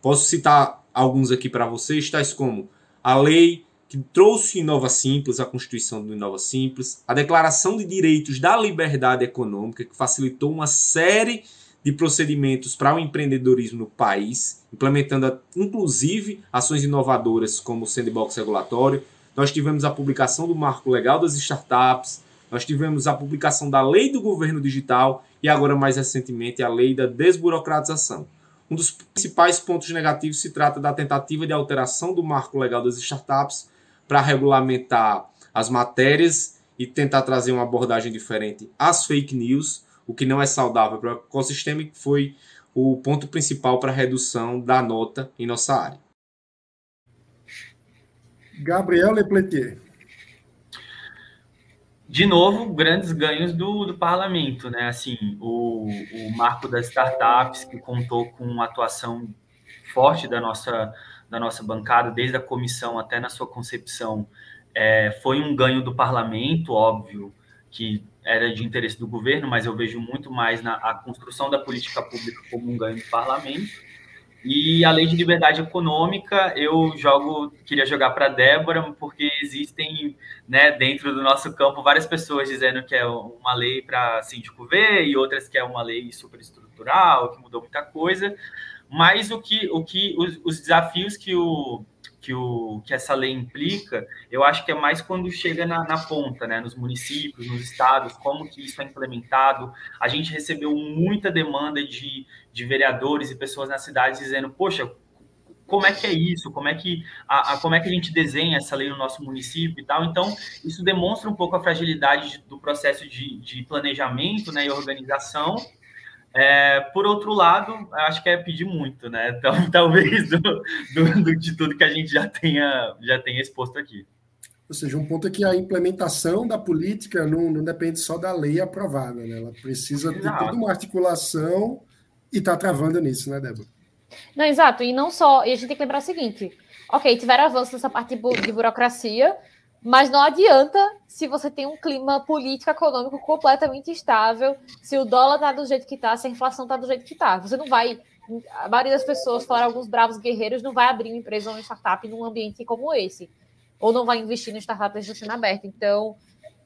Posso citar alguns aqui para vocês, tais como a lei que trouxe Inova Simples, a Constituição do Inova Simples, a Declaração de Direitos da Liberdade Econômica, que facilitou uma série de procedimentos para o empreendedorismo no país, implementando inclusive ações inovadoras como o sandbox regulatório, nós tivemos a publicação do Marco Legal das Startups, nós tivemos a publicação da Lei do Governo Digital e agora, mais recentemente, a Lei da Desburocratização. Um dos principais pontos negativos se trata da tentativa de alteração do Marco Legal das Startups para regulamentar as matérias e tentar trazer uma abordagem diferente às fake news, o que não é saudável para o ecossistema, que foi o ponto principal para a redução da nota em nossa área. Gabriel Lepletier. De novo, grandes ganhos do, do parlamento, né? Assim, o, o marco das startups, que contou com uma atuação forte da nossa, da nossa bancada, desde a comissão até na sua concepção, é, foi um ganho do parlamento, óbvio, que era de interesse do governo, mas eu vejo muito mais na a construção da política pública como um ganho do parlamento. E a lei de liberdade econômica, eu jogo, queria jogar para Débora, porque existem, né, dentro do nosso campo, várias pessoas dizendo que é uma lei para síndico ver e outras que é uma lei superestrutural, que mudou muita coisa. Mas o que, o que os, os desafios que o, que, o, que essa lei implica, eu acho que é mais quando chega na, na, ponta, né, nos municípios, nos estados, como que isso é implementado. A gente recebeu muita demanda de, de vereadores e pessoas na cidade dizendo, poxa, como é que é isso? Como é que a, a, como é que a gente desenha essa lei no nosso município e tal? Então, isso demonstra um pouco a fragilidade do processo de, de planejamento né, e organização é, por outro lado, acho que é pedir muito, né? Então, talvez do, do, do, de tudo que a gente já tenha, já tenha exposto aqui. Ou seja, um ponto é que a implementação da política não, não depende só da lei aprovada, né? Ela precisa exato. ter toda uma articulação e está travando nisso, né, Débora? Não, exato. E não só. E a gente tem que lembrar o seguinte: ok, tiveram avanços nessa parte de burocracia, mas não adianta se você tem um clima político econômico completamente instável, se o dólar está do jeito que está, se a inflação está do jeito que está. Você não vai. A maioria das pessoas, fora alguns bravos guerreiros, não vai abrir uma empresa ou uma startup num ambiente como esse. Ou não vai investir em startups de sendo aberta. Então,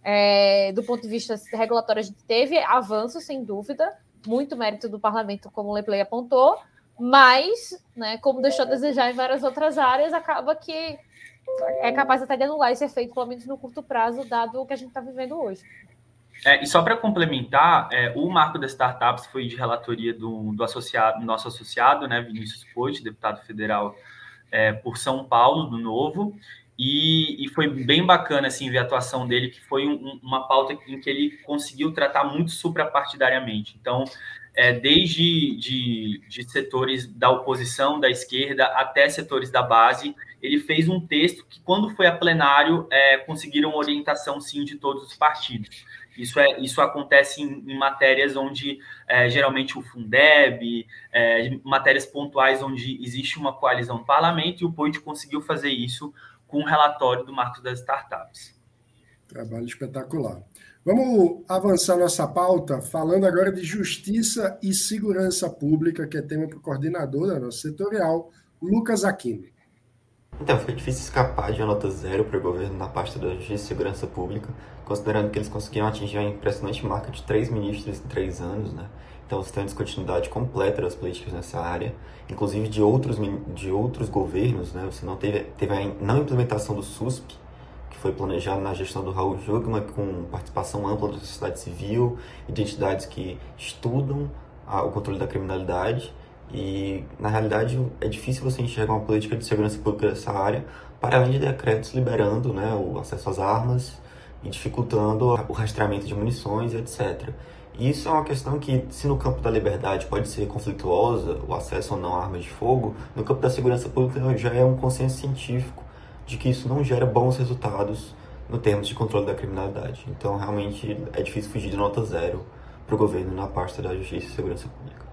é, do ponto de vista regulatório, a gente teve avanços, sem dúvida, muito mérito do parlamento, como o Leplay apontou, mas, né, como deixou a desejar em várias outras áreas, acaba que é capaz até de anular esse efeito, pelo menos no curto prazo, dado o que a gente está vivendo hoje. É, e só para complementar, é, o marco das startups foi de relatoria do, do associado, nosso associado, né, Vinícius Poit, deputado federal é, por São Paulo, do Novo, e, e, foi bem bacana assim, ver a atuação dele, que foi um, uma pauta em que ele conseguiu tratar muito suprapartidariamente. Então, é, desde de, de setores da oposição, da esquerda, até setores da base, ele fez um texto que, quando foi a plenário, é, conseguiram orientação, sim, de todos os partidos. Isso, é, isso acontece em, em matérias onde, é, geralmente, o Fundeb, é, matérias pontuais onde existe uma coalizão parlamento, e o POIT conseguiu fazer isso com o relatório do Marcos das Startups. Trabalho espetacular. Vamos avançar nossa pauta falando agora de justiça e segurança pública, que é tema para o coordenador da nossa setorial, Lucas Aquino. Então, foi difícil escapar de uma nota zero para o governo na pasta da Justiça e Segurança Pública, considerando que eles conseguiram atingir uma impressionante marca de três ministros em três anos, né? Então, você tem uma descontinuidade completa das políticas nessa área, inclusive de outros, de outros governos, né? Você não teve, teve a não implementação do SUSP, foi planejado na gestão do Raul Jugman, com participação ampla da sociedade civil, identidades que estudam a, o controle da criminalidade, e, na realidade, é difícil você enxergar uma política de segurança pública nessa área, para além de decretos liberando né, o acesso às armas e dificultando o rastreamento de munições, etc. E isso é uma questão que, se no campo da liberdade pode ser conflituosa, o acesso ou não a armas de fogo, no campo da segurança pública já é um consenso científico de que isso não gera bons resultados no termos de controle da criminalidade. Então, realmente, é difícil fugir de nota zero para o governo na pasta da Justiça e Segurança Pública.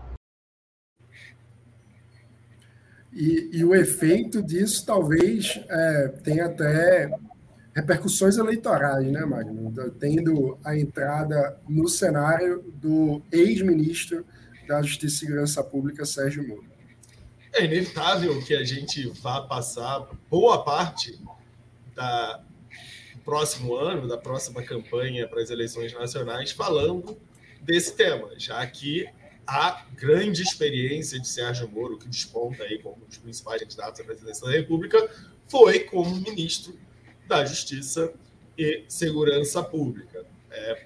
E, e o efeito disso talvez é, tenha até repercussões eleitorais, né, Magno? Tendo a entrada no cenário do ex-ministro da Justiça e Segurança Pública, Sérgio Moro. É inevitável que a gente vá passar boa parte da, do próximo ano, da próxima campanha para as eleições nacionais, falando desse tema, já que a grande experiência de Sérgio Moro, que desponta aí como um dos principais candidatos à presidência da República, foi como ministro da Justiça e Segurança Pública. É,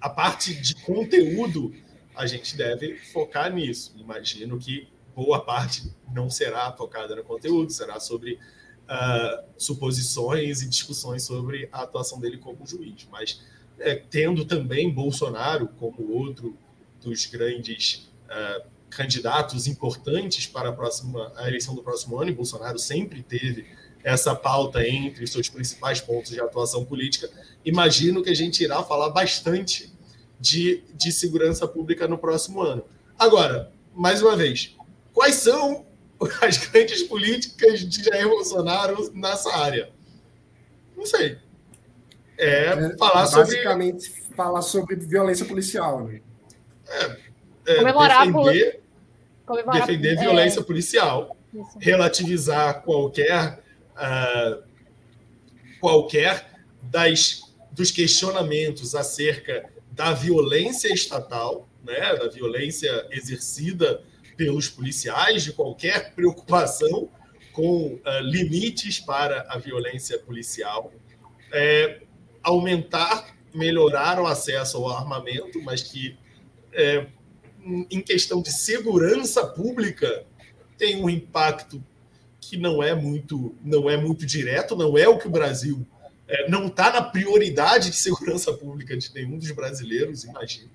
a parte de conteúdo, a gente deve focar nisso. Imagino que boa parte não será focada no conteúdo, será sobre uh, suposições e discussões sobre a atuação dele como juiz. Mas é, tendo também Bolsonaro como outro dos grandes uh, candidatos importantes para a próxima a eleição do próximo ano, e Bolsonaro sempre teve essa pauta entre seus principais pontos de atuação política. Imagino que a gente irá falar bastante de, de segurança pública no próximo ano. Agora, mais uma vez, quais são as grandes políticas de Jair Bolsonaro nessa área? Não sei. É, é falar basicamente sobre... falar sobre violência policial, né? É, é, Comemorar defender, Comemorar... defender é. violência policial, Isso. relativizar qualquer uh, qualquer das dos questionamentos acerca da violência estatal, né, da violência exercida pelos policiais, de qualquer preocupação com uh, limites para a violência policial, é, aumentar, melhorar o acesso ao armamento, mas que é, em questão de segurança pública, tem um impacto que não é muito, não é muito direto, não é o que o Brasil é, não está na prioridade de segurança pública de nenhum dos brasileiros, imagino,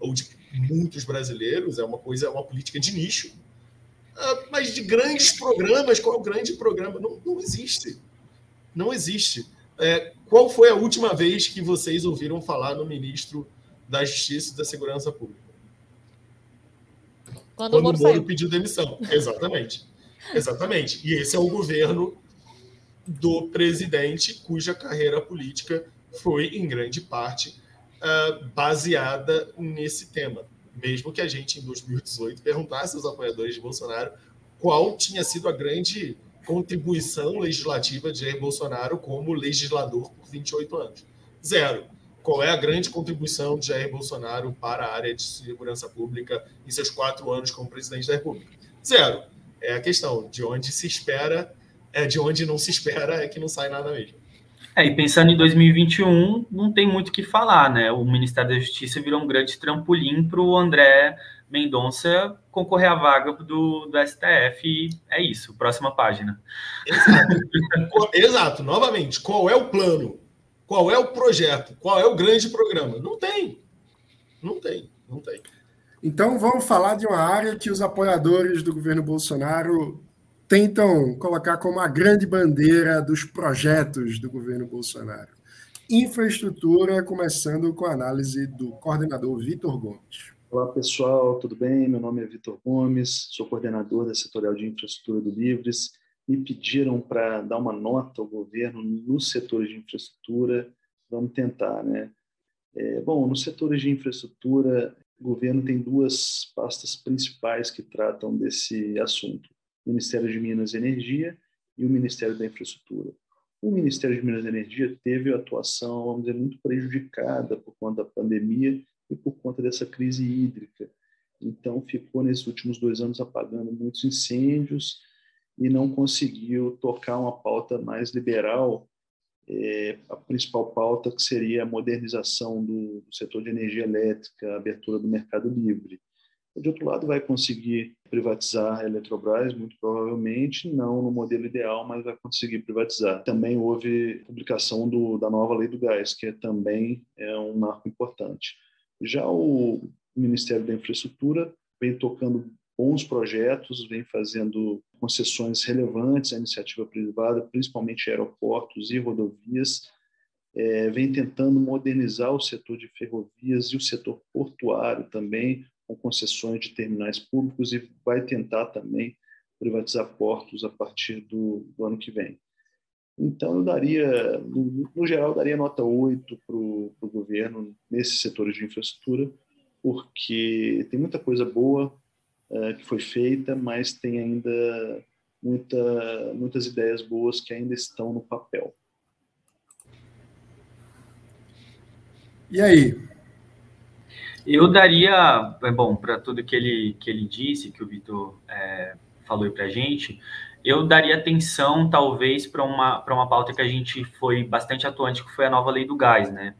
ou de muitos brasileiros. É uma coisa, é uma política de nicho. Ah, mas de grandes programas, qual é o grande programa? Não, não existe. Não existe. É, qual foi a última vez que vocês ouviram falar no ministro da Justiça e da Segurança Pública? Quando, Quando o Moro, Moro pediu demissão. Exatamente. Exatamente. E esse é o governo do presidente cuja carreira política foi, em grande parte, uh, baseada nesse tema. Mesmo que a gente, em 2018, perguntasse aos apoiadores de Bolsonaro qual tinha sido a grande contribuição legislativa de Jair Bolsonaro como legislador por 28 anos. Zero. Qual é a grande contribuição de Jair Bolsonaro para a área de segurança pública em seus quatro anos como presidente da República? Zero. É a questão de onde se espera, é de onde não se espera é que não sai nada mesmo. É, e pensando em 2021, não tem muito o que falar, né? O Ministério da Justiça virou um grande trampolim para o André Mendonça concorrer à vaga do, do STF e é isso. Próxima página. Exato. Exato. Novamente, qual é o plano? Qual é o projeto? Qual é o grande programa? Não tem. Não tem. Não tem. Então vamos falar de uma área que os apoiadores do governo Bolsonaro tentam colocar como a grande bandeira dos projetos do governo Bolsonaro. Infraestrutura, começando com a análise do coordenador Vitor Gomes. Olá pessoal, tudo bem? Meu nome é Vitor Gomes, sou coordenador da Setorial de Infraestrutura do Livres. Me pediram para dar uma nota ao governo nos setores de infraestrutura. Vamos tentar, né? É, bom, nos setores de infraestrutura, o governo tem duas pastas principais que tratam desse assunto: Ministério de Minas e Energia e o Ministério da Infraestrutura. O Ministério de Minas e Energia teve a atuação, vamos dizer, muito prejudicada por conta da pandemia e por conta dessa crise hídrica. Então, ficou nesses últimos dois anos apagando muitos incêndios e não conseguiu tocar uma pauta mais liberal, é, a principal pauta que seria a modernização do, do setor de energia elétrica, a abertura do mercado livre. De outro lado, vai conseguir privatizar a Eletrobras, muito provavelmente, não no modelo ideal, mas vai conseguir privatizar. Também houve publicação do, da nova lei do gás, que também é um marco importante. Já o Ministério da Infraestrutura vem tocando bons projetos, vem fazendo concessões relevantes à iniciativa privada, principalmente aeroportos e rodovias, é, vem tentando modernizar o setor de ferrovias e o setor portuário também, com concessões de terminais públicos e vai tentar também privatizar portos a partir do, do ano que vem. Então, eu daria, no, no geral, daria nota 8 para o governo nesses setores de infraestrutura, porque tem muita coisa boa uh, que foi feita, mas tem ainda muita, muitas ideias boas que ainda estão no papel. E aí? Eu daria, é bom, para tudo que ele, que ele disse, que o Vitor é, falou para a gente, eu daria atenção, talvez, para uma, uma pauta que a gente foi bastante atuante, que foi a nova lei do gás, né?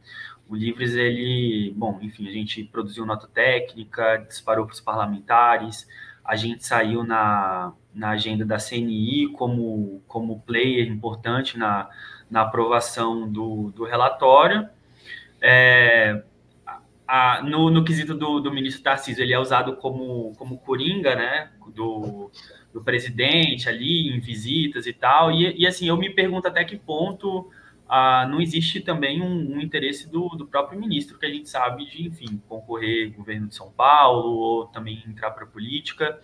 O Livres, ele, bom, enfim, a gente produziu nota técnica, disparou para os parlamentares, a gente saiu na, na agenda da CNI como, como player importante na, na aprovação do, do relatório. É, a, no, no quesito do, do ministro Tarcísio, ele é usado como, como coringa, né, do, do presidente ali, em visitas e tal, e, e assim, eu me pergunto até que ponto ah, não existe também um, um, interesse do, do próprio ministro, que a gente sabe de, enfim, concorrer governo de São Paulo, ou também entrar para a política.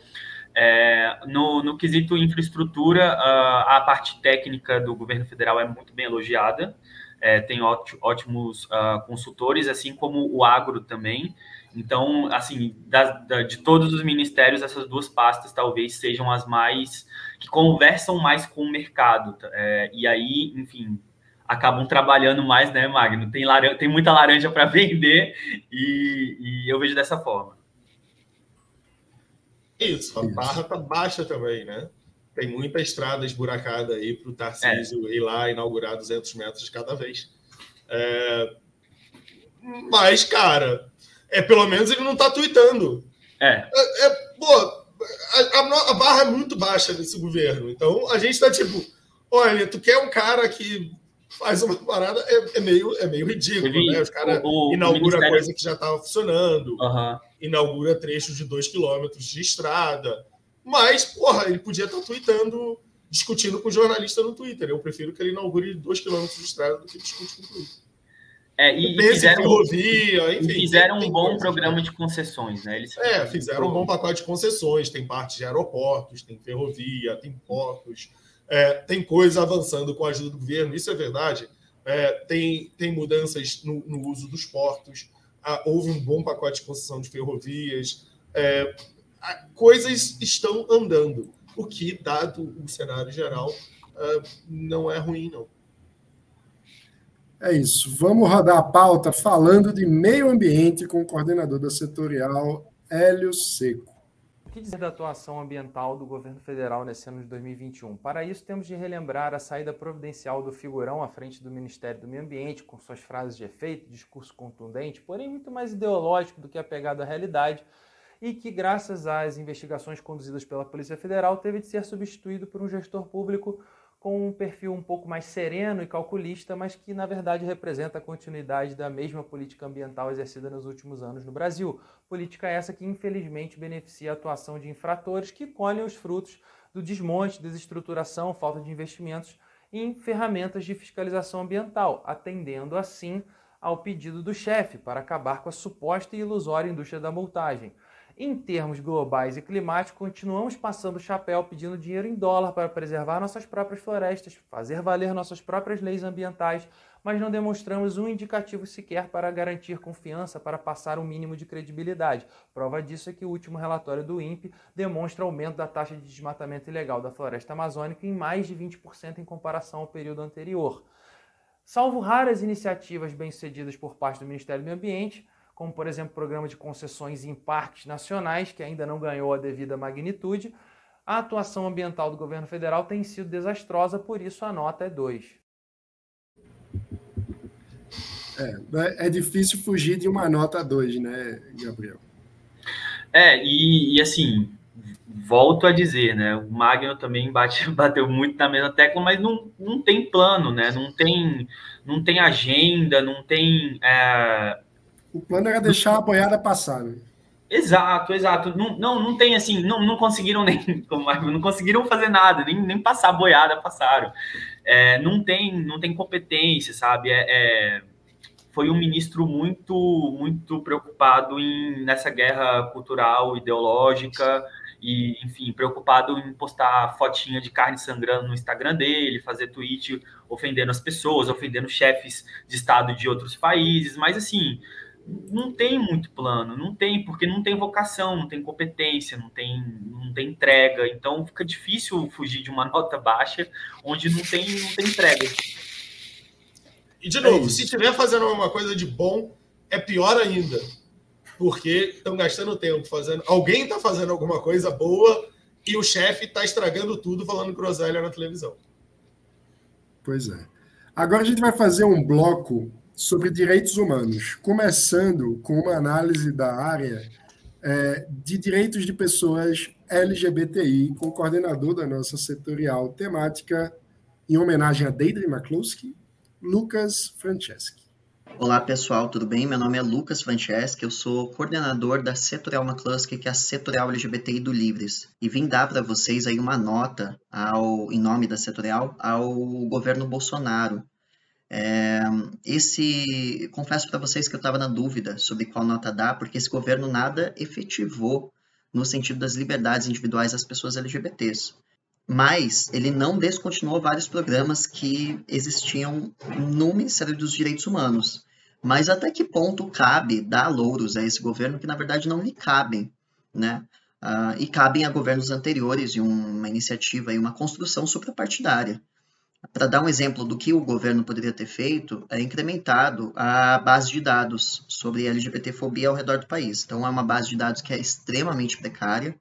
É, no, no quesito infraestrutura, ah, a parte técnica do governo federal é muito bem elogiada, é, tem ótimos uh, consultores, assim como o agro também. Então, assim, da, da, de todos os ministérios, essas duas pastas talvez sejam as mais que conversam mais com o mercado. É, e aí, enfim, acabam trabalhando mais, né, Magno? Tem, tem muita laranja para vender e, e, eu vejo dessa forma. Isso, a barra tá baixa também, né? Tem muita estrada esburacada aí para o Tarcísio é. ir lá inaugurar 200 metros de cada vez. É... Mas, cara, é pelo menos ele não está tweetando. É. é, é pô, a, a, a, barra é muito baixa nesse governo. Então a gente está tipo, olha, tu quer um cara que faz uma parada, é, é meio, é meio ridículo, vi, né? Os caras inaugura Ministério... coisa que já estava funcionando, uhum. inaugura trechos de dois quilômetros de estrada. Mas, porra, ele podia estar tweetando, discutindo com o jornalista no Twitter. Eu prefiro que ele inaugure dois quilômetros de estrada do que discute com o Twitter. É, e, e fizeram, ferrovia, enfim, fizeram um bom programa de concessões, né? Eles é, fizeram um bom pacote de concessões, tem parte de aeroportos, tem ferrovia, tem portos, é, tem coisa avançando com a ajuda do governo, isso é verdade. É, tem, tem mudanças no, no uso dos portos, ah, houve um bom pacote de concessão de ferrovias, é, coisas estão andando, o que, dado o cenário geral, uh, não é ruim, não. É isso. Vamos rodar a pauta falando de meio ambiente com o coordenador da setorial, Hélio Seco. O que dizer da atuação ambiental do governo federal nesse ano de 2021? Para isso, temos de relembrar a saída providencial do figurão à frente do Ministério do Meio Ambiente, com suas frases de efeito, discurso contundente, porém muito mais ideológico do que apegado à realidade, e que, graças às investigações conduzidas pela Polícia Federal, teve de ser substituído por um gestor público com um perfil um pouco mais sereno e calculista, mas que na verdade representa a continuidade da mesma política ambiental exercida nos últimos anos no Brasil. Política essa que infelizmente beneficia a atuação de infratores que colhem os frutos do desmonte, desestruturação, falta de investimentos em ferramentas de fiscalização ambiental, atendendo assim ao pedido do chefe para acabar com a suposta e ilusória indústria da multagem. Em termos globais e climáticos, continuamos passando o chapéu pedindo dinheiro em dólar para preservar nossas próprias florestas, fazer valer nossas próprias leis ambientais, mas não demonstramos um indicativo sequer para garantir confiança, para passar um mínimo de credibilidade. Prova disso é que o último relatório do INPE demonstra aumento da taxa de desmatamento ilegal da floresta amazônica em mais de 20% em comparação ao período anterior. Salvo raras iniciativas bem-sucedidas por parte do Ministério do Meio Ambiente, como por exemplo o programa de concessões em parques nacionais, que ainda não ganhou a devida magnitude, a atuação ambiental do governo federal tem sido desastrosa, por isso a nota é 2. É, é difícil fugir de uma nota 2, né, Gabriel? É, e, e, assim, volto a dizer, né? O Magno também bate, bateu muito na mesma tecla, mas não, não tem plano, né? Não tem, não tem agenda, não tem. É o plano era deixar a boiada passar. Né? Exato, exato. Não, não, não tem assim, não, não conseguiram nem, não conseguiram fazer nada, nem, nem passar a boiada passaram. É, não tem, não tem competência, sabe? É, é, foi um ministro muito, muito preocupado em nessa guerra cultural, ideológica e, enfim, preocupado em postar fotinha de carne sangrando no Instagram dele, fazer tweet ofendendo as pessoas, ofendendo chefes de estado de outros países, mas assim não tem muito plano, não tem, porque não tem vocação, não tem competência, não tem, não tem entrega, então fica difícil fugir de uma nota baixa onde não tem, não tem entrega. E de novo, é se estiver fazendo alguma coisa de bom, é pior ainda. Porque estão gastando tempo fazendo. Alguém está fazendo alguma coisa boa e o chefe está estragando tudo falando groselha na televisão. Pois é. Agora a gente vai fazer um bloco sobre direitos humanos, começando com uma análise da área é, de direitos de pessoas LGBTI, com o coordenador da nossa setorial temática, em homenagem a Deidre McCloskey, Lucas Franceschi. Olá pessoal, tudo bem? Meu nome é Lucas Franceschi, eu sou coordenador da Setorial McCluskey, que é a Setorial LGBTI do Livres, e vim dar para vocês aí uma nota ao, em nome da Setorial ao governo Bolsonaro. É, esse, confesso para vocês que eu estava na dúvida sobre qual nota dar, porque esse governo nada efetivou no sentido das liberdades individuais das pessoas LGBTs mas ele não descontinuou vários programas que existiam no Ministério dos Direitos Humanos. Mas até que ponto cabe dar louros a esse governo que, na verdade, não lhe cabem, né? Uh, e cabem a governos anteriores e uma iniciativa e uma construção suprapartidária. Para dar um exemplo do que o governo poderia ter feito, é incrementado a base de dados sobre LGBTfobia ao redor do país. Então, é uma base de dados que é extremamente precária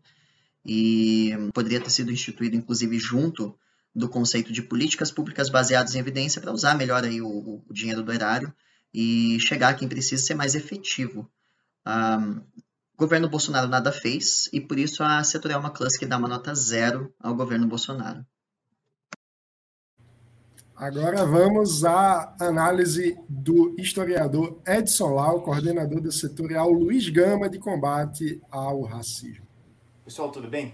e poderia ter sido instituído, inclusive, junto do conceito de políticas públicas baseadas em evidência para usar melhor aí o, o dinheiro do erário e chegar a quem precisa ser mais efetivo. Um, o governo Bolsonaro nada fez e por isso a setorial McCluskey dá uma nota zero ao governo Bolsonaro. Agora vamos à análise do historiador Edson Lau, coordenador do setorial Luiz Gama de combate ao racismo. Pessoal, tudo bem?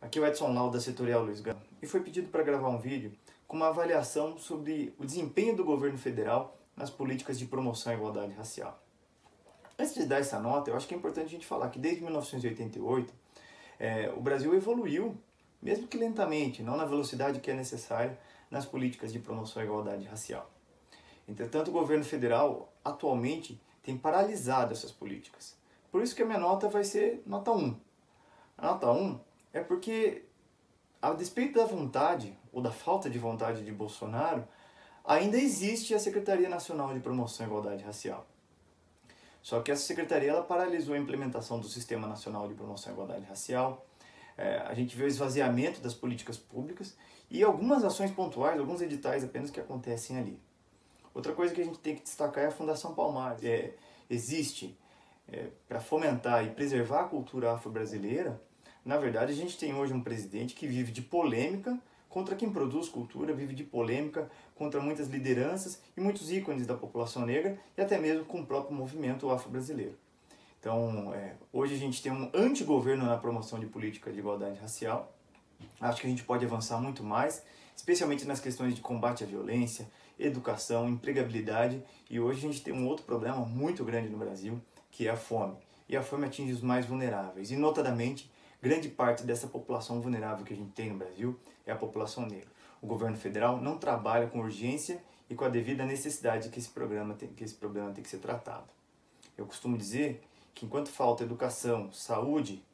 Aqui é o Edson Lau da setorial Luiz Gama e foi pedido para gravar um vídeo com uma avaliação sobre o desempenho do governo federal nas políticas de promoção à igualdade racial. Antes de dar essa nota, eu acho que é importante a gente falar que desde 1988 é, o Brasil evoluiu, mesmo que lentamente, não na velocidade que é necessária, nas políticas de promoção à igualdade racial. Entretanto, o governo federal atualmente tem paralisado essas políticas. Por isso que a minha nota vai ser nota 1. A nota 1 é porque, a despeito da vontade ou da falta de vontade de Bolsonaro, ainda existe a Secretaria Nacional de Promoção à Igualdade Racial. Só que essa secretaria ela paralisou a implementação do Sistema Nacional de Promoção à Igualdade Racial. É, a gente vê o esvaziamento das políticas públicas e algumas ações pontuais, alguns editais apenas que acontecem ali. Outra coisa que a gente tem que destacar é a Fundação Palmares. É, existe é, para fomentar e preservar a cultura afro-brasileira. Na verdade, a gente tem hoje um presidente que vive de polêmica contra quem produz cultura, vive de polêmica contra muitas lideranças e muitos ícones da população negra e até mesmo com o próprio movimento afro-brasileiro. Então, é, hoje a gente tem um antigoverno na promoção de política de igualdade racial. Acho que a gente pode avançar muito mais, especialmente nas questões de combate à violência, educação, empregabilidade. E hoje a gente tem um outro problema muito grande no Brasil, que é a fome. E a fome atinge os mais vulneráveis. E, notadamente, grande parte dessa população vulnerável que a gente tem no Brasil é a população negra. O governo federal não trabalha com urgência e com a devida necessidade que esse, programa tem, que esse problema tem que ser tratado. Eu costumo dizer que enquanto falta educação, saúde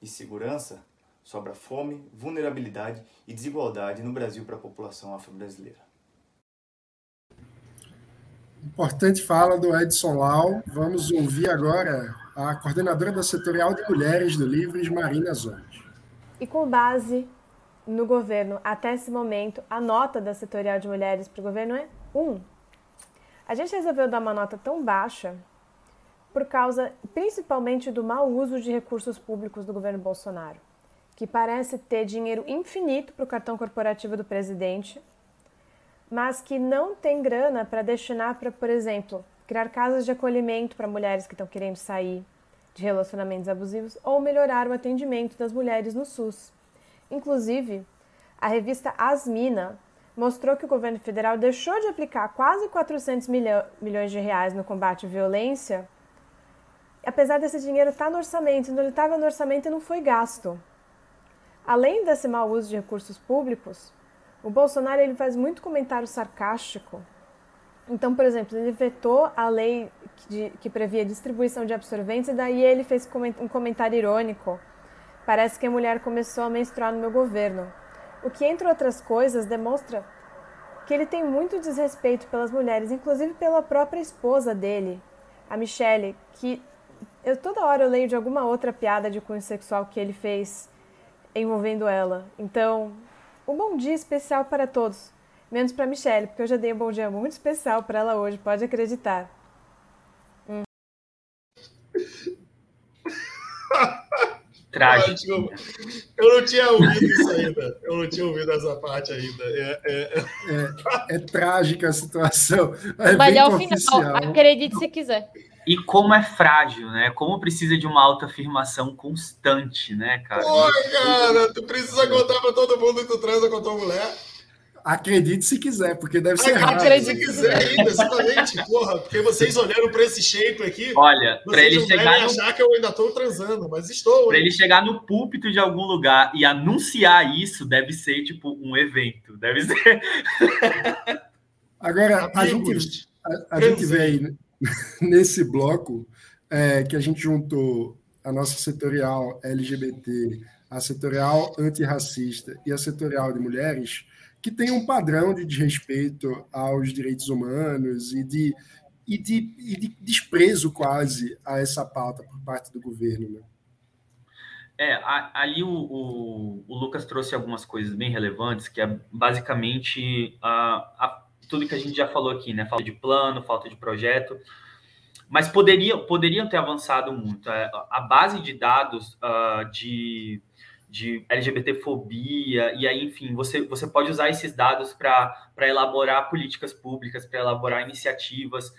e segurança, sobra fome, vulnerabilidade e desigualdade no Brasil para a população afro-brasileira. Importante fala do Edson Lau. Vamos ouvir agora a coordenadora da Setorial de Mulheres do Livres, Marina Zones. E com base no governo até esse momento, a nota da Setorial de Mulheres para o governo é 1. A gente resolveu dar uma nota tão baixa por causa principalmente do mau uso de recursos públicos do governo Bolsonaro, que parece ter dinheiro infinito para o cartão corporativo do presidente, mas que não tem grana para destinar para, por exemplo, criar casas de acolhimento para mulheres que estão querendo sair de relacionamentos abusivos ou melhorar o atendimento das mulheres no SUS. Inclusive, a revista Asmina mostrou que o governo federal deixou de aplicar quase 400 milhões de reais no combate à violência, apesar desse dinheiro estar no orçamento, então ele estava no orçamento e não foi gasto. Além desse mau uso de recursos públicos, o Bolsonaro ele faz muito comentário sarcástico então, por exemplo, ele vetou a lei que, que previa distribuição de absorventes e daí ele fez um comentário irônico. Parece que a mulher começou a menstruar no meu governo. O que, entre outras coisas, demonstra que ele tem muito desrespeito pelas mulheres, inclusive pela própria esposa dele, a Michelle, que eu toda hora eu leio de alguma outra piada de cunho sexual que ele fez envolvendo ela. Então, um bom dia especial para todos. Menos para Michelle, porque eu já dei um bom dia muito especial para ela hoje, pode acreditar. Hum. Trágico. Eu não tinha ouvido isso ainda. Eu não tinha ouvido essa parte ainda. É, é... é, é trágica a situação. É Mas é o final. Acredite se quiser. E como é frágil, né? Como precisa de uma autoafirmação constante, né, cara? Pô, cara, tu precisa contar pra todo mundo que tu transa com a tua mulher. Acredite se quiser, porque deve ser raro. Acredite se quiser ainda, exatamente. Porra, porque vocês olharam para esse shape aqui. Olha, para ele chegar. No... achar que eu ainda estou transando, mas estou. Para ele chegar no púlpito de algum lugar e anunciar isso, deve ser tipo um evento. Deve ser. Agora, a gente, a, a gente vê aí nesse bloco é, que a gente juntou a nossa setorial LGBT, a setorial antirracista e a setorial de mulheres que tem um padrão de desrespeito aos direitos humanos e de, e de, e de desprezo quase a essa pauta por parte do governo. Né? É, ali o, o, o, Lucas trouxe algumas coisas bem relevantes, que é basicamente a, a, tudo que a gente já falou aqui, né? Falta de plano, falta de projeto, mas poderiam, poderiam ter avançado muito. A, é, a base de dados uh, de de LGBTfobia, e aí, enfim, você, você pode usar esses dados para elaborar políticas públicas, para elaborar iniciativas.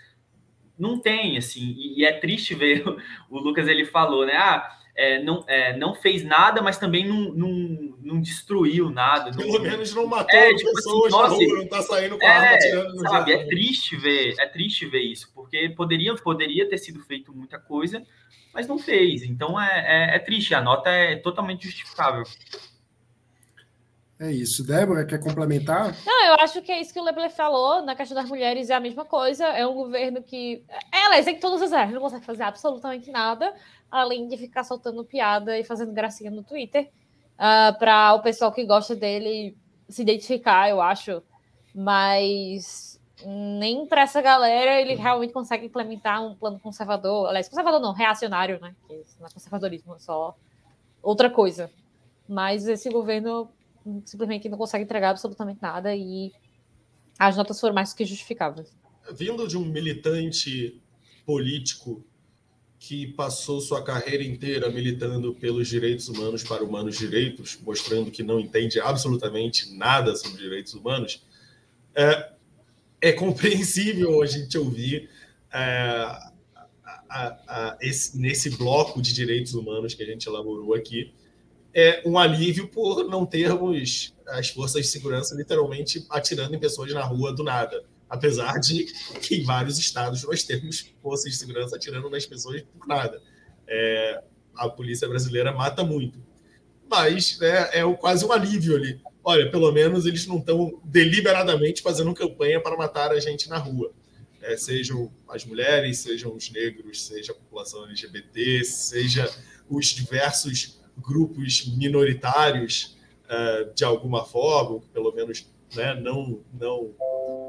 Não tem, assim, e, e, é triste ver, o Lucas ele falou, né? Ah, é, não, é, não fez nada, mas também não, não, não destruiu nada. Pelo não, menos não matou é, tipo pessoas assim, nossa, rua, não tá saindo com a é, arma no sabe, É triste ver, é triste ver isso, porque poderia, poderia ter sido feito muita coisa, mas não fez. Então é, é, é triste, a nota é totalmente justificável. É isso. Débora, quer complementar? Não, eu acho que é isso que o Leble falou na questão das mulheres, é a mesma coisa. É um governo que. Ela é em todas as áreas, não consegue fazer absolutamente nada, além de ficar soltando piada e fazendo gracinha no Twitter. Uh, ah, para o pessoal que gosta dele se identificar, eu acho. Mas nem para essa galera ele realmente consegue implementar um plano conservador. Aliás, conservador não, reacionário, né? Não é conservadorismo, é só outra coisa. Mas esse governo simplesmente não consegue entregar absolutamente nada e as notas foram mais que justificáveis. Vindo de um militante político que passou sua carreira inteira militando pelos direitos humanos para humanos direitos, mostrando que não entende absolutamente nada sobre direitos humanos, é, é compreensível a gente ouvir é, a, a, esse, nesse bloco de direitos humanos que a gente elaborou aqui, é um alívio por não termos as forças de segurança literalmente atirando em pessoas na rua do nada. Apesar de que em vários estados nós temos forças de segurança atirando nas pessoas por nada. É, a polícia brasileira mata muito. Mas né, é quase um alívio ali olha, pelo menos eles não estão deliberadamente fazendo campanha para matar a gente na rua. É, sejam as mulheres, sejam os negros, seja a população LGBT, seja os diversos grupos minoritários uh, de alguma forma, que pelo menos né, não, não,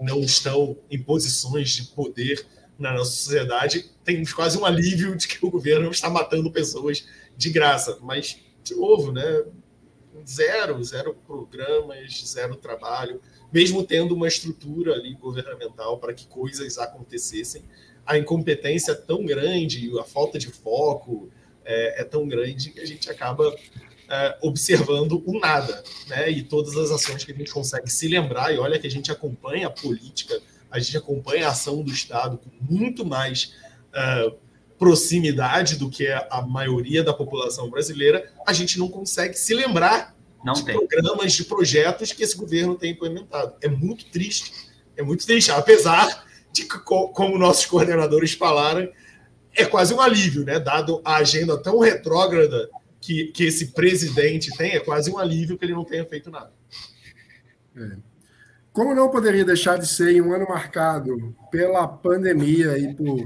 não estão em posições de poder na nossa sociedade, temos quase um alívio de que o governo está matando pessoas de graça. Mas, de novo, né, zero, zero programas, zero trabalho, mesmo tendo uma estrutura ali governamental para que coisas acontecessem. A incompetência é tão grande, a falta de foco é, é tão grande que a gente acaba é, observando o nada, né? E todas as ações que a gente consegue se lembrar, e olha que a gente acompanha a política, a gente acompanha a ação do Estado com muito mais é, proximidade do que a maioria da população brasileira, a gente não consegue se lembrar não de tem. programas, de projetos que esse governo tem implementado. É muito triste. É muito triste, apesar de que, como nossos coordenadores falaram, é quase um alívio, né? Dado a agenda tão retrógrada que, que esse presidente tem, é quase um alívio que ele não tenha feito nada. É. Como não poderia deixar de ser em um ano marcado pela pandemia e por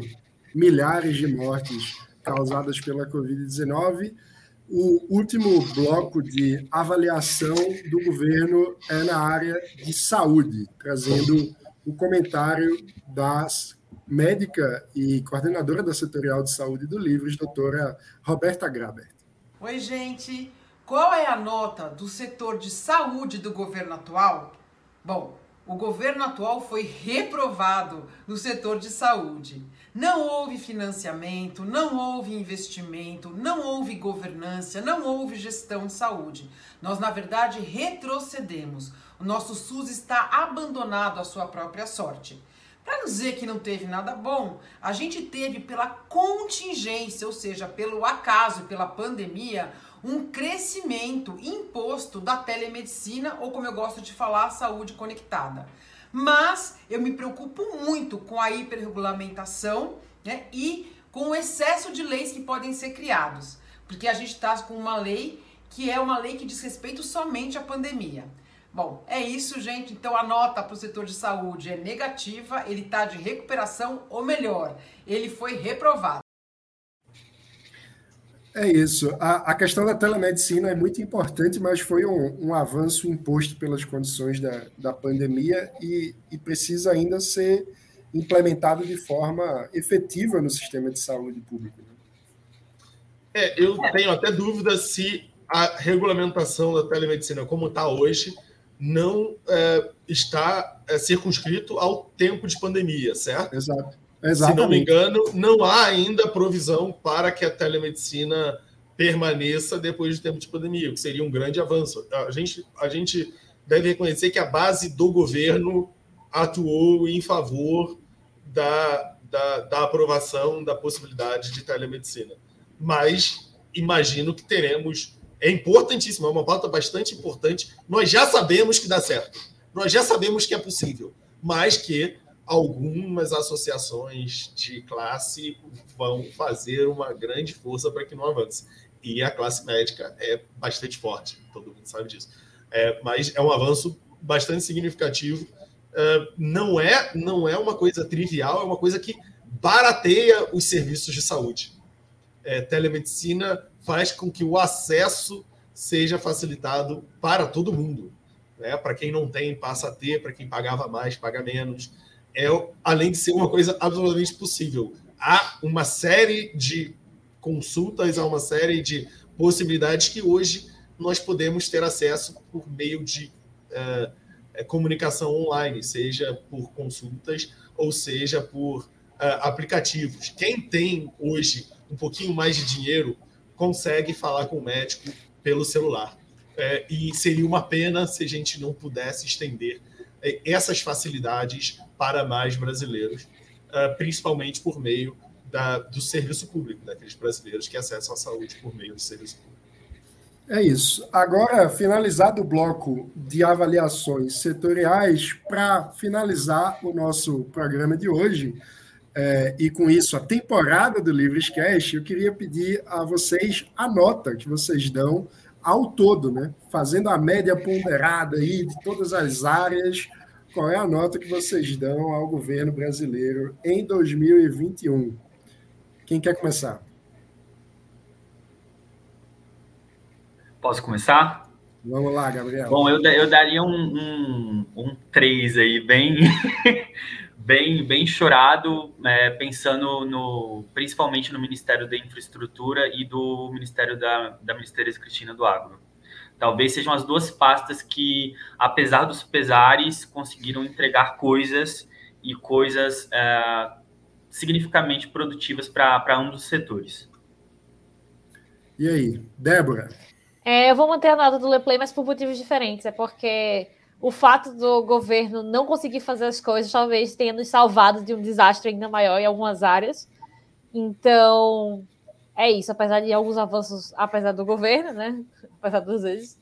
milhares de mortes causadas pela Covid-19, o último bloco de avaliação do governo é na área de saúde, trazendo o comentário da médica e coordenadora da setorial de saúde do Livros, doutora Roberta Grabert. Oi, gente. Qual é a nota do setor de saúde do governo atual? Bom, o governo atual foi reprovado no setor de saúde. Não houve financiamento, não houve investimento, não houve governança, não houve gestão de saúde. Nós, na verdade, retrocedemos. O nosso SUS está abandonado à sua própria sorte. Para não dizer que não teve nada bom, a gente teve pela contingência, ou seja, pelo acaso, pela pandemia, um crescimento imposto da telemedicina, ou como eu gosto de falar, saúde conectada. Mas eu me preocupo muito com a hiperregulamentação né, e com o excesso de leis que podem ser criados. Porque a gente está com uma lei que é uma lei que diz respeito somente à pandemia. Bom, é isso, gente. Então a nota para o setor de saúde é negativa, ele está de recuperação, ou melhor, ele foi reprovado. É isso. A, a, questão da telemedicina é muito importante, mas foi um, um avanço imposto pelas condições da, da pandemia e, e, precisa ainda ser implementado de forma efetiva no sistema de saúde público. Né? É, eu tenho até dúvida se a regulamentação da telemedicina, como está hoje, não é, está é, circunscrito ao tempo de pandemia, certo? Exato. Exatamente. Se não me engano, não há ainda provisão para que a telemedicina permaneça depois do tempo de pandemia, o que seria um grande avanço. A gente, a gente deve reconhecer que a base do governo atuou em favor da, da, da aprovação da possibilidade de telemedicina. Mas imagino que teremos. É importantíssimo, é uma pauta bastante importante. Nós já sabemos que dá certo, nós já sabemos que é possível, mas que algumas associações de classe vão fazer uma grande força para que não avance. E a classe médica é bastante forte, todo mundo sabe disso. É, mas é um avanço bastante significativo. É, não, é, não é uma coisa trivial, é uma coisa que barateia os serviços de saúde. É, telemedicina faz com que o acesso seja facilitado para todo mundo. Né? Para quem não tem, passa a ter, para quem pagava mais, paga menos é, além de ser uma coisa absolutamente possível. Há uma série de consultas, há uma série de possibilidades que hoje nós podemos ter acesso por meio de uh, comunicação online, seja por consultas ou seja por uh, aplicativos. Quem tem hoje um pouquinho mais de dinheiro consegue falar com o médico pelo celular. É, e seria uma pena se a gente não pudesse estender essas facilidades para mais brasileiros, uh, principalmente por meio da, do serviço público, daqueles brasileiros que acessam a saúde por meio do serviço público. É isso. Agora, finalizado o bloco de avaliações setoriais, para finalizar o nosso programa de hoje, é, e com isso a temporada do Livres Cash, eu queria pedir a vocês a nota que vocês dão ao todo, né? Fazendo a média ponderada aí de todas as áreas qual é a nota que vocês dão ao governo brasileiro em 2021? Quem quer começar? Posso começar? Vamos lá, Gabriel. Bom, eu, eu daria um, um, um 3 aí, bem, bem, bem chorado, é, pensando no, principalmente no Ministério da Infraestrutura e do Ministério da, da Ministério Cristina do Agro. Talvez sejam as duas pastas que, apesar dos pesares, conseguiram entregar coisas e coisas é, significativamente produtivas para ambos os setores. E aí, Débora? É, eu vou manter a nota do Leplay, mas por motivos diferentes. É porque o fato do governo não conseguir fazer as coisas talvez tenha nos salvado de um desastre ainda maior em algumas áreas. Então, é isso. Apesar de alguns avanços, apesar do governo, né? apesar das vezes,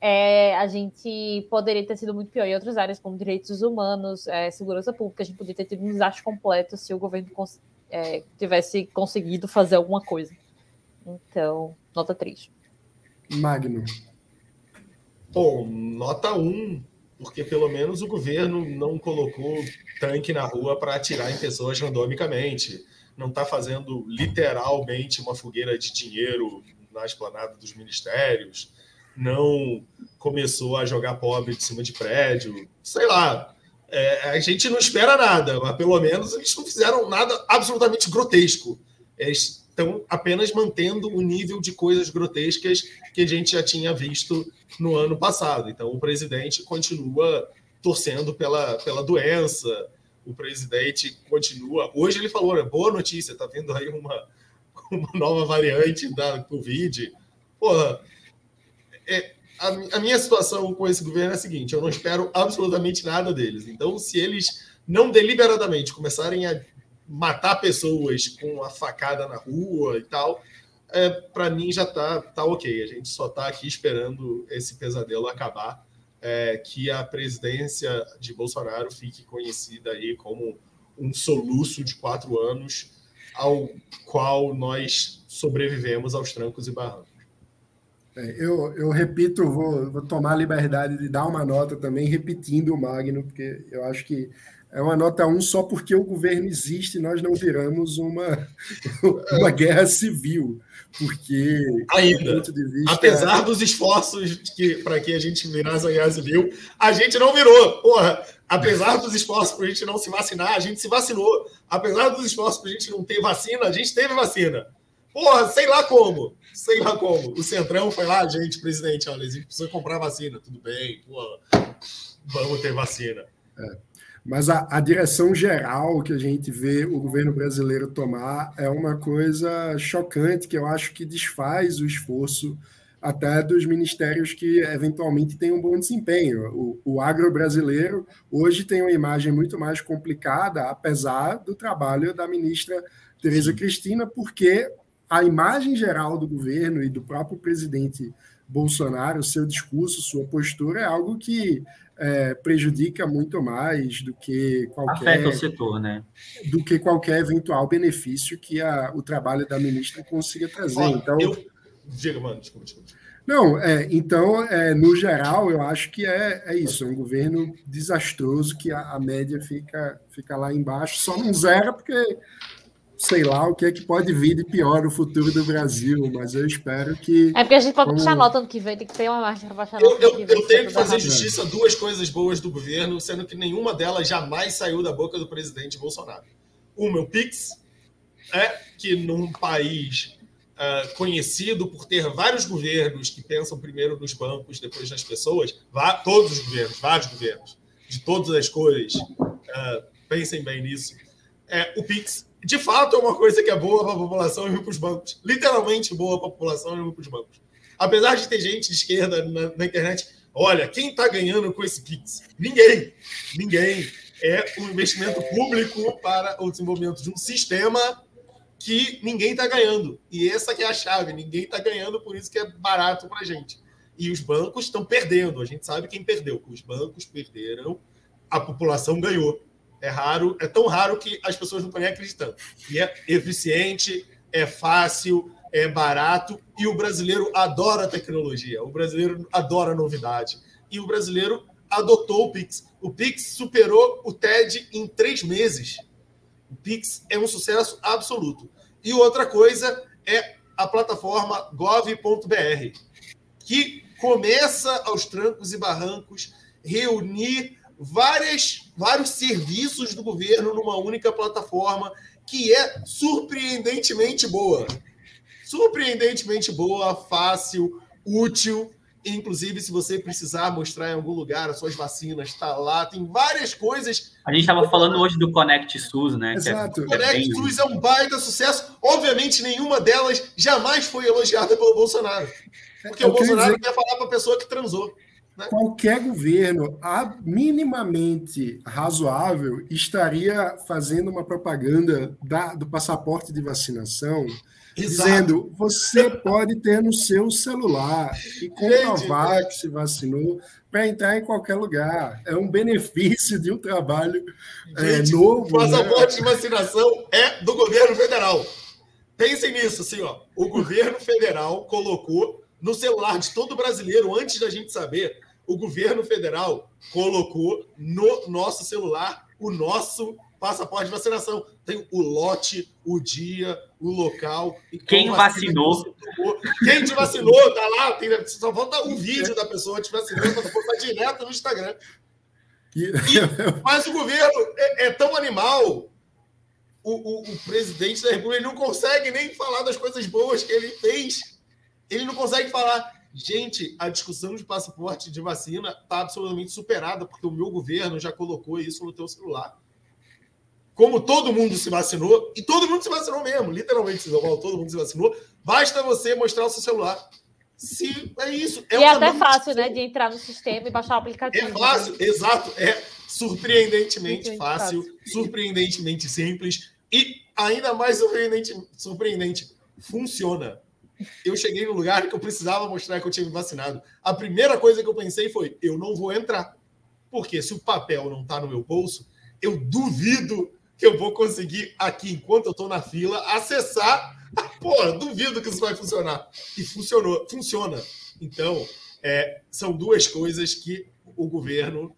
é, a gente poderia ter sido muito pior em outras áreas, como direitos humanos, é, segurança pública. A gente poderia ter tido um desastre completo se o governo cons é, tivesse conseguido fazer alguma coisa. Então, nota 3. Magno. Bom, nota 1, porque pelo menos o governo não colocou tanque na rua para atirar em pessoas randomicamente. Não está fazendo literalmente uma fogueira de dinheiro na esplanada dos ministérios, não começou a jogar pobre de cima de prédio, sei lá. É, a gente não espera nada, mas pelo menos eles não fizeram nada absolutamente grotesco. Eles estão apenas mantendo o nível de coisas grotescas que a gente já tinha visto no ano passado. Então, o presidente continua torcendo pela, pela doença. O presidente continua. Hoje ele falou, né, boa notícia, tá vindo aí uma, uma nova variante da Covid. Porra, é, a, a, minha situação com esse governo é a seguinte: eu não espero absolutamente nada deles. Então, se eles não deliberadamente começarem a matar pessoas com a facada na rua e tal, é, para mim já tá, tá ok. A gente só está aqui esperando esse pesadelo acabar, é, que a presidência de Bolsonaro fique conhecida aí como um soluço de quatro anos ao qual nós sobrevivemos aos trancos e barrancos. É, eu, eu repito, vou, vou tomar a liberdade de dar uma nota também, repetindo o Magno, porque eu acho que é uma nota 1 só porque o governo existe, nós não viramos uma, uma guerra civil. Porque. Ainda. Vista... Apesar dos esforços que, para que a gente virasse a guerra civil, a gente não virou. Porra, apesar dos esforços para a gente não se vacinar, a gente se vacinou. Apesar dos esforços para a gente não ter vacina, a gente teve vacina. Porra, sei lá como. Sei lá como. O Centrão foi lá, gente, presidente, olha, a gente precisa comprar vacina. Tudo bem, porra, vamos ter vacina. É. Mas a, a, direção geral que a gente vê o governo brasileiro tomar é uma coisa chocante, que eu acho que desfaz o esforço até dos ministérios que eventualmente têm um bom desempenho. O, o agro brasileiro hoje tem uma imagem muito mais complicada, apesar do trabalho da ministra Tereza Cristina, porque a imagem geral do governo e do próprio presidente Bolsonaro, seu discurso, sua postura é algo que é, prejudica muito mais do que qualquer afeta o setor, né? Do que qualquer eventual benefício que a, o trabalho da ministra consiga trazer. Olha, então, eu... diga, mano, desculpa, desculpa. Não, é, então, é, no geral, eu acho que é, é isso, é um governo desastroso que a, a média fica, fica lá embaixo, só não zera porque sei lá o que é que pode vir de pior no futuro do Brasil, mas eu espero que. É porque a gente pode como... baixar nota ano que vem, tem que ter uma margem para baixar nota. Eu, eu, eu tenho que fazer justiça a duas coisas boas do governo, sendo que nenhuma delas jamais saiu da boca do presidente Bolsonaro. O meu Pix é que num país uh, conhecido por ter vários governos que pensam primeiro nos bancos, depois nas pessoas, todos os governos, vários governos, de todas as cores, uh, pensem bem nisso. É, o Pix de fato é uma coisa que é boa para a população e para os bancos. Literalmente boa para a população e para os bancos. Apesar de ter gente de esquerda na, na internet, olha, quem está ganhando com esse Pix? Ninguém. Ninguém. É um investimento público para o desenvolvimento de um sistema que ninguém está ganhando. E essa que é a chave. Ninguém está ganhando, por isso que é barato para a gente. E os bancos estão perdendo. A gente sabe quem perdeu. Os bancos perderam, a população ganhou. É raro, é tão raro que as pessoas não estão nem acreditando. E é eficiente, é fácil, é barato e o brasileiro adora tecnologia, o brasileiro adora novidade. E o brasileiro adotou o Pix. O Pix superou o TED em três meses. O Pix é um sucesso absoluto. E outra coisa é a plataforma gov.br, que começa aos trancos e barrancos reunir várias, vários serviços do governo numa única plataforma que é surpreendentemente boa. Surpreendentemente boa, fácil, útil. Inclusive, se você precisar mostrar em algum lugar as suas vacinas, está lá. Tem várias coisas. A gente estava falando hoje do Conect SUS, né? Exato. É, o Conect bem... SUS é um baita sucesso. Obviamente, nenhuma delas jamais foi elogiada pelo Bolsonaro. Porque Eu o Bolsonaro dizer... quer falar para a pessoa que transou. Qualquer governo minimamente razoável estaria fazendo uma propaganda da, do passaporte de vacinação, Exato. dizendo você pode ter no seu celular e comprovar que se vacinou para entrar em qualquer lugar. É um benefício de um trabalho é, Gente, é, novo. O passaporte né? de vacinação é do governo federal. Pensem nisso, assim, ó. O governo federal colocou no celular de todo brasileiro, antes da gente saber, o governo federal colocou no nosso celular o nosso passaporte de vacinação. Tem o lote, o dia, o local. Quem vacinou. Quem te vacinou, tá lá. Tem, só falta um vídeo da pessoa te vacinando para postar direto no Instagram. E, mas o governo é, é tão animal. O, o, o, presidente da República não consegue nem falar das coisas boas que ele fez. Ele não consegue falar Gente, a discussão de passaporte de vacina está absolutamente superada, porque o meu governo já colocou isso no teu celular. Como todo mundo se vacinou, e todo mundo se vacinou mesmo, literalmente, todo mundo se vacinou, basta você mostrar o seu celular. Se é isso. É e é até fácil, né, de entrar no sistema e baixar o aplicativo. É fácil, né? exato. É surpreendentemente fácil, fácil, surpreendentemente simples e ainda mais surpreendente, surpreendente, funciona. Eu cheguei no lugar que eu precisava mostrar que eu tinha me vacinado. A primeira coisa que eu pensei foi: eu não vou entrar. Porque se o papel não está no meu bolso, eu duvido que eu vou conseguir aqui, enquanto eu estou na fila, acessar. Pô, duvido que isso vai funcionar. E funcionou, funciona. Então, é, são duas coisas que o governo,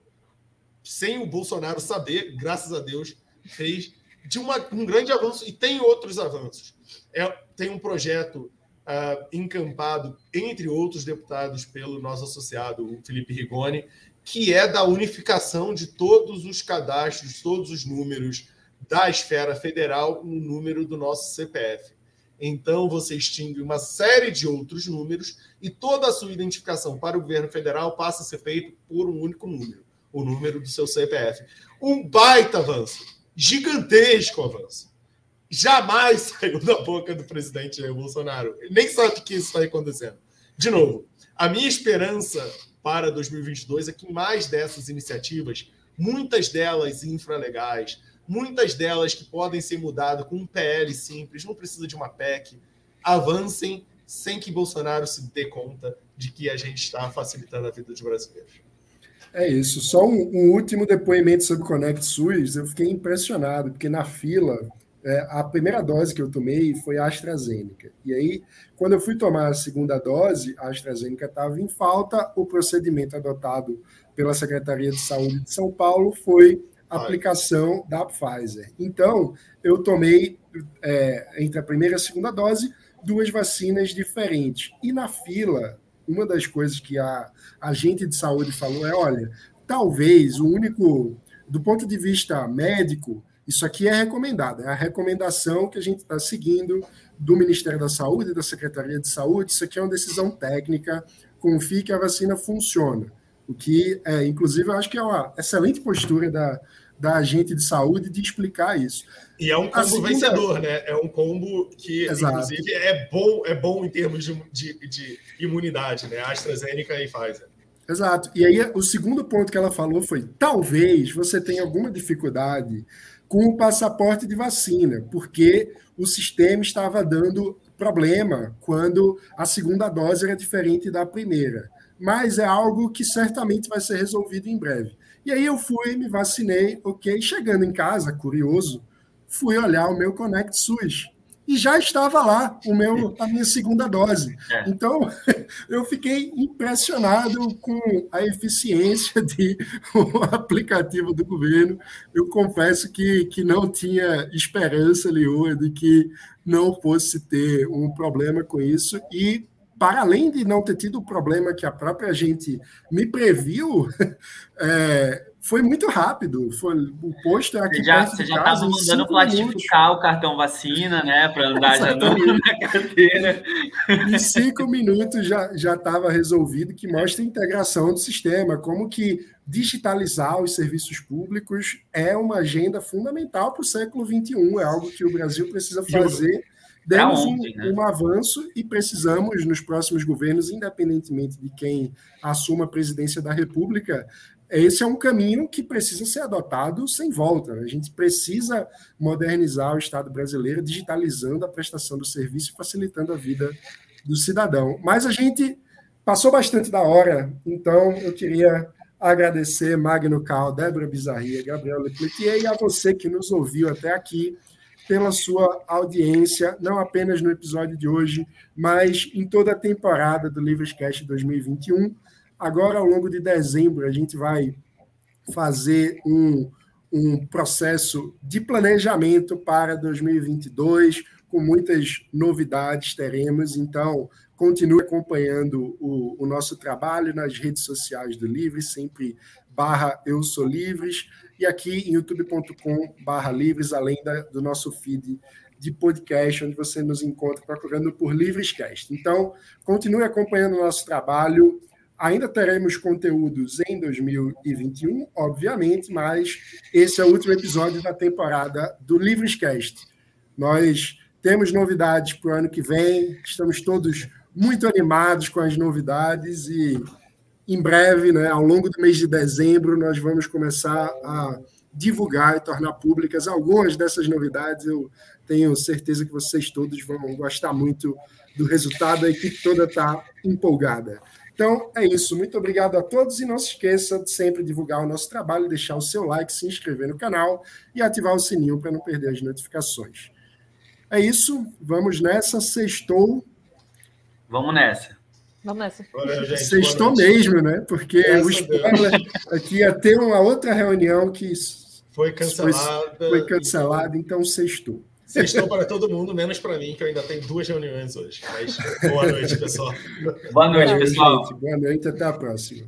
sem o Bolsonaro saber, graças a Deus, fez de uma, um grande avanço. E tem outros avanços. É, tem um projeto uh, encampado, entre outros deputados, pelo nosso associado, Felipe Rigoni, que é da unificação de todos os cadastros, todos os números da esfera federal no número do nosso CPF. Então, você extingue uma série de outros números e toda a sua identificação para o governo federal passa a ser feita por um único número, o número do seu CPF. Um baita avanço, gigantesco avanço jamais saiu da boca do presidente Jair Bolsonaro. Nem sabe que isso está acontecendo. De novo, a minha esperança para 2022 é que mais dessas iniciativas, muitas delas infralegais, muitas delas que podem ser mudadas com um PL simples, não precisa de uma PEC, avancem sem que Bolsonaro se dê conta de que a gente está facilitando a vida dos brasileiros. É isso. Só um, um último depoimento sobre o Conect SUS. Eu fiquei impressionado, porque na fila é, a primeira dose que eu tomei foi a AstraZeneca. E aí, quando eu fui tomar a segunda dose, a AstraZeneca estava em falta. O procedimento adotado pela Secretaria de Saúde de São Paulo foi a aplicação da Pfizer. Então, eu tomei, é, entre a primeira e a segunda dose, duas vacinas diferentes. E na fila, uma das coisas que a agente de saúde falou é: olha, talvez o único, do ponto de vista médico, isso aqui é recomendado, é a recomendação que a gente está seguindo do Ministério da Saúde, da Secretaria de Saúde. Isso aqui é uma decisão técnica. Confie que a vacina funciona. O que, é, inclusive, eu acho que é uma excelente postura da, da agente de saúde de explicar isso. E é um combo segunda... vencedor, né? É um combo que, Exato. inclusive, é bom, é bom em termos de, de, de imunidade, né? AstraZeneca e Pfizer. Exato. E aí, o segundo ponto que ela falou foi: talvez você tenha alguma dificuldade com o passaporte de vacina, porque o sistema estava dando problema quando a segunda dose era diferente da primeira. Mas é algo que certamente vai ser resolvido em breve. E aí eu fui, me vacinei, ok. Chegando em casa, curioso, fui olhar o meu Connect SUS e já estava lá o meu, a minha segunda dose. É. Então, eu fiquei impressionado com a eficiência de o aplicativo do governo. Eu confesso que, que não tinha esperança nenhuma de que não fosse ter um problema com isso. E, para além de não ter tido o problema que a própria gente me previu, é, foi muito rápido. Foi, o posto é aqui Você já, estava mandando plastificar minutos. o cartão vacina, né? Para andar já na carteira. Em cinco minutos já estava resolvido, que mostra a integração do sistema, como que digitalizar os serviços públicos é uma agenda fundamental para o século XXI, é algo que o Brasil precisa fazer. Demos ontem, um, né? um, avanço e precisamos, nos próximos governos, independentemente de quem assuma a presidência da República, esse é um caminho que precisa ser adotado sem volta. A gente precisa modernizar o Estado brasileiro, digitalizando a prestação do serviço e facilitando a vida do cidadão. Mas a gente passou bastante da hora, então eu queria agradecer Magno Cal, Débora Bizarria, Gabriel Lepletier e a você que nos ouviu até aqui pela sua audiência, não apenas no episódio de hoje, mas em toda a temporada do Livrescast 2021. Agora, ao longo de dezembro, a gente vai fazer um, um processo de planejamento para 2022, com muitas novidades teremos. Então, continue acompanhando o, o nosso trabalho nas redes sociais do Livres, sempre barra Eu Sou Livres, e aqui em youtube.com barra Livres, além da, do nosso feed de podcast, onde você nos encontra procurando por Livrescast. Então, continue acompanhando o nosso trabalho. Ainda teremos conteúdos em 2021, obviamente, mas esse é o último episódio da temporada do Livrescast. Nós temos novidades para o ano que vem, estamos todos muito animados com as novidades e em breve, né, ao longo do mês de dezembro, nós vamos começar a divulgar e tornar públicas algumas dessas novidades. Eu tenho certeza que vocês todos vão gostar muito do resultado, a equipe toda está empolgada. Então é isso, muito obrigado a todos e não se esqueça de sempre divulgar o nosso trabalho, deixar o seu like, se inscrever no canal e ativar o sininho para não perder as notificações. É isso, vamos nessa, sextou. Vamos nessa. Vamos nessa. Sextou mesmo, né? Porque Graças o spoiler aqui ia ter uma outra reunião que foi cancelada. Foi, foi cancelada, então sextou. Sextou para todo mundo, menos para mim, que eu ainda tenho duas reuniões hoje. Mas boa noite, pessoal. Boa noite, pessoal. Gente, boa noite, até a próxima.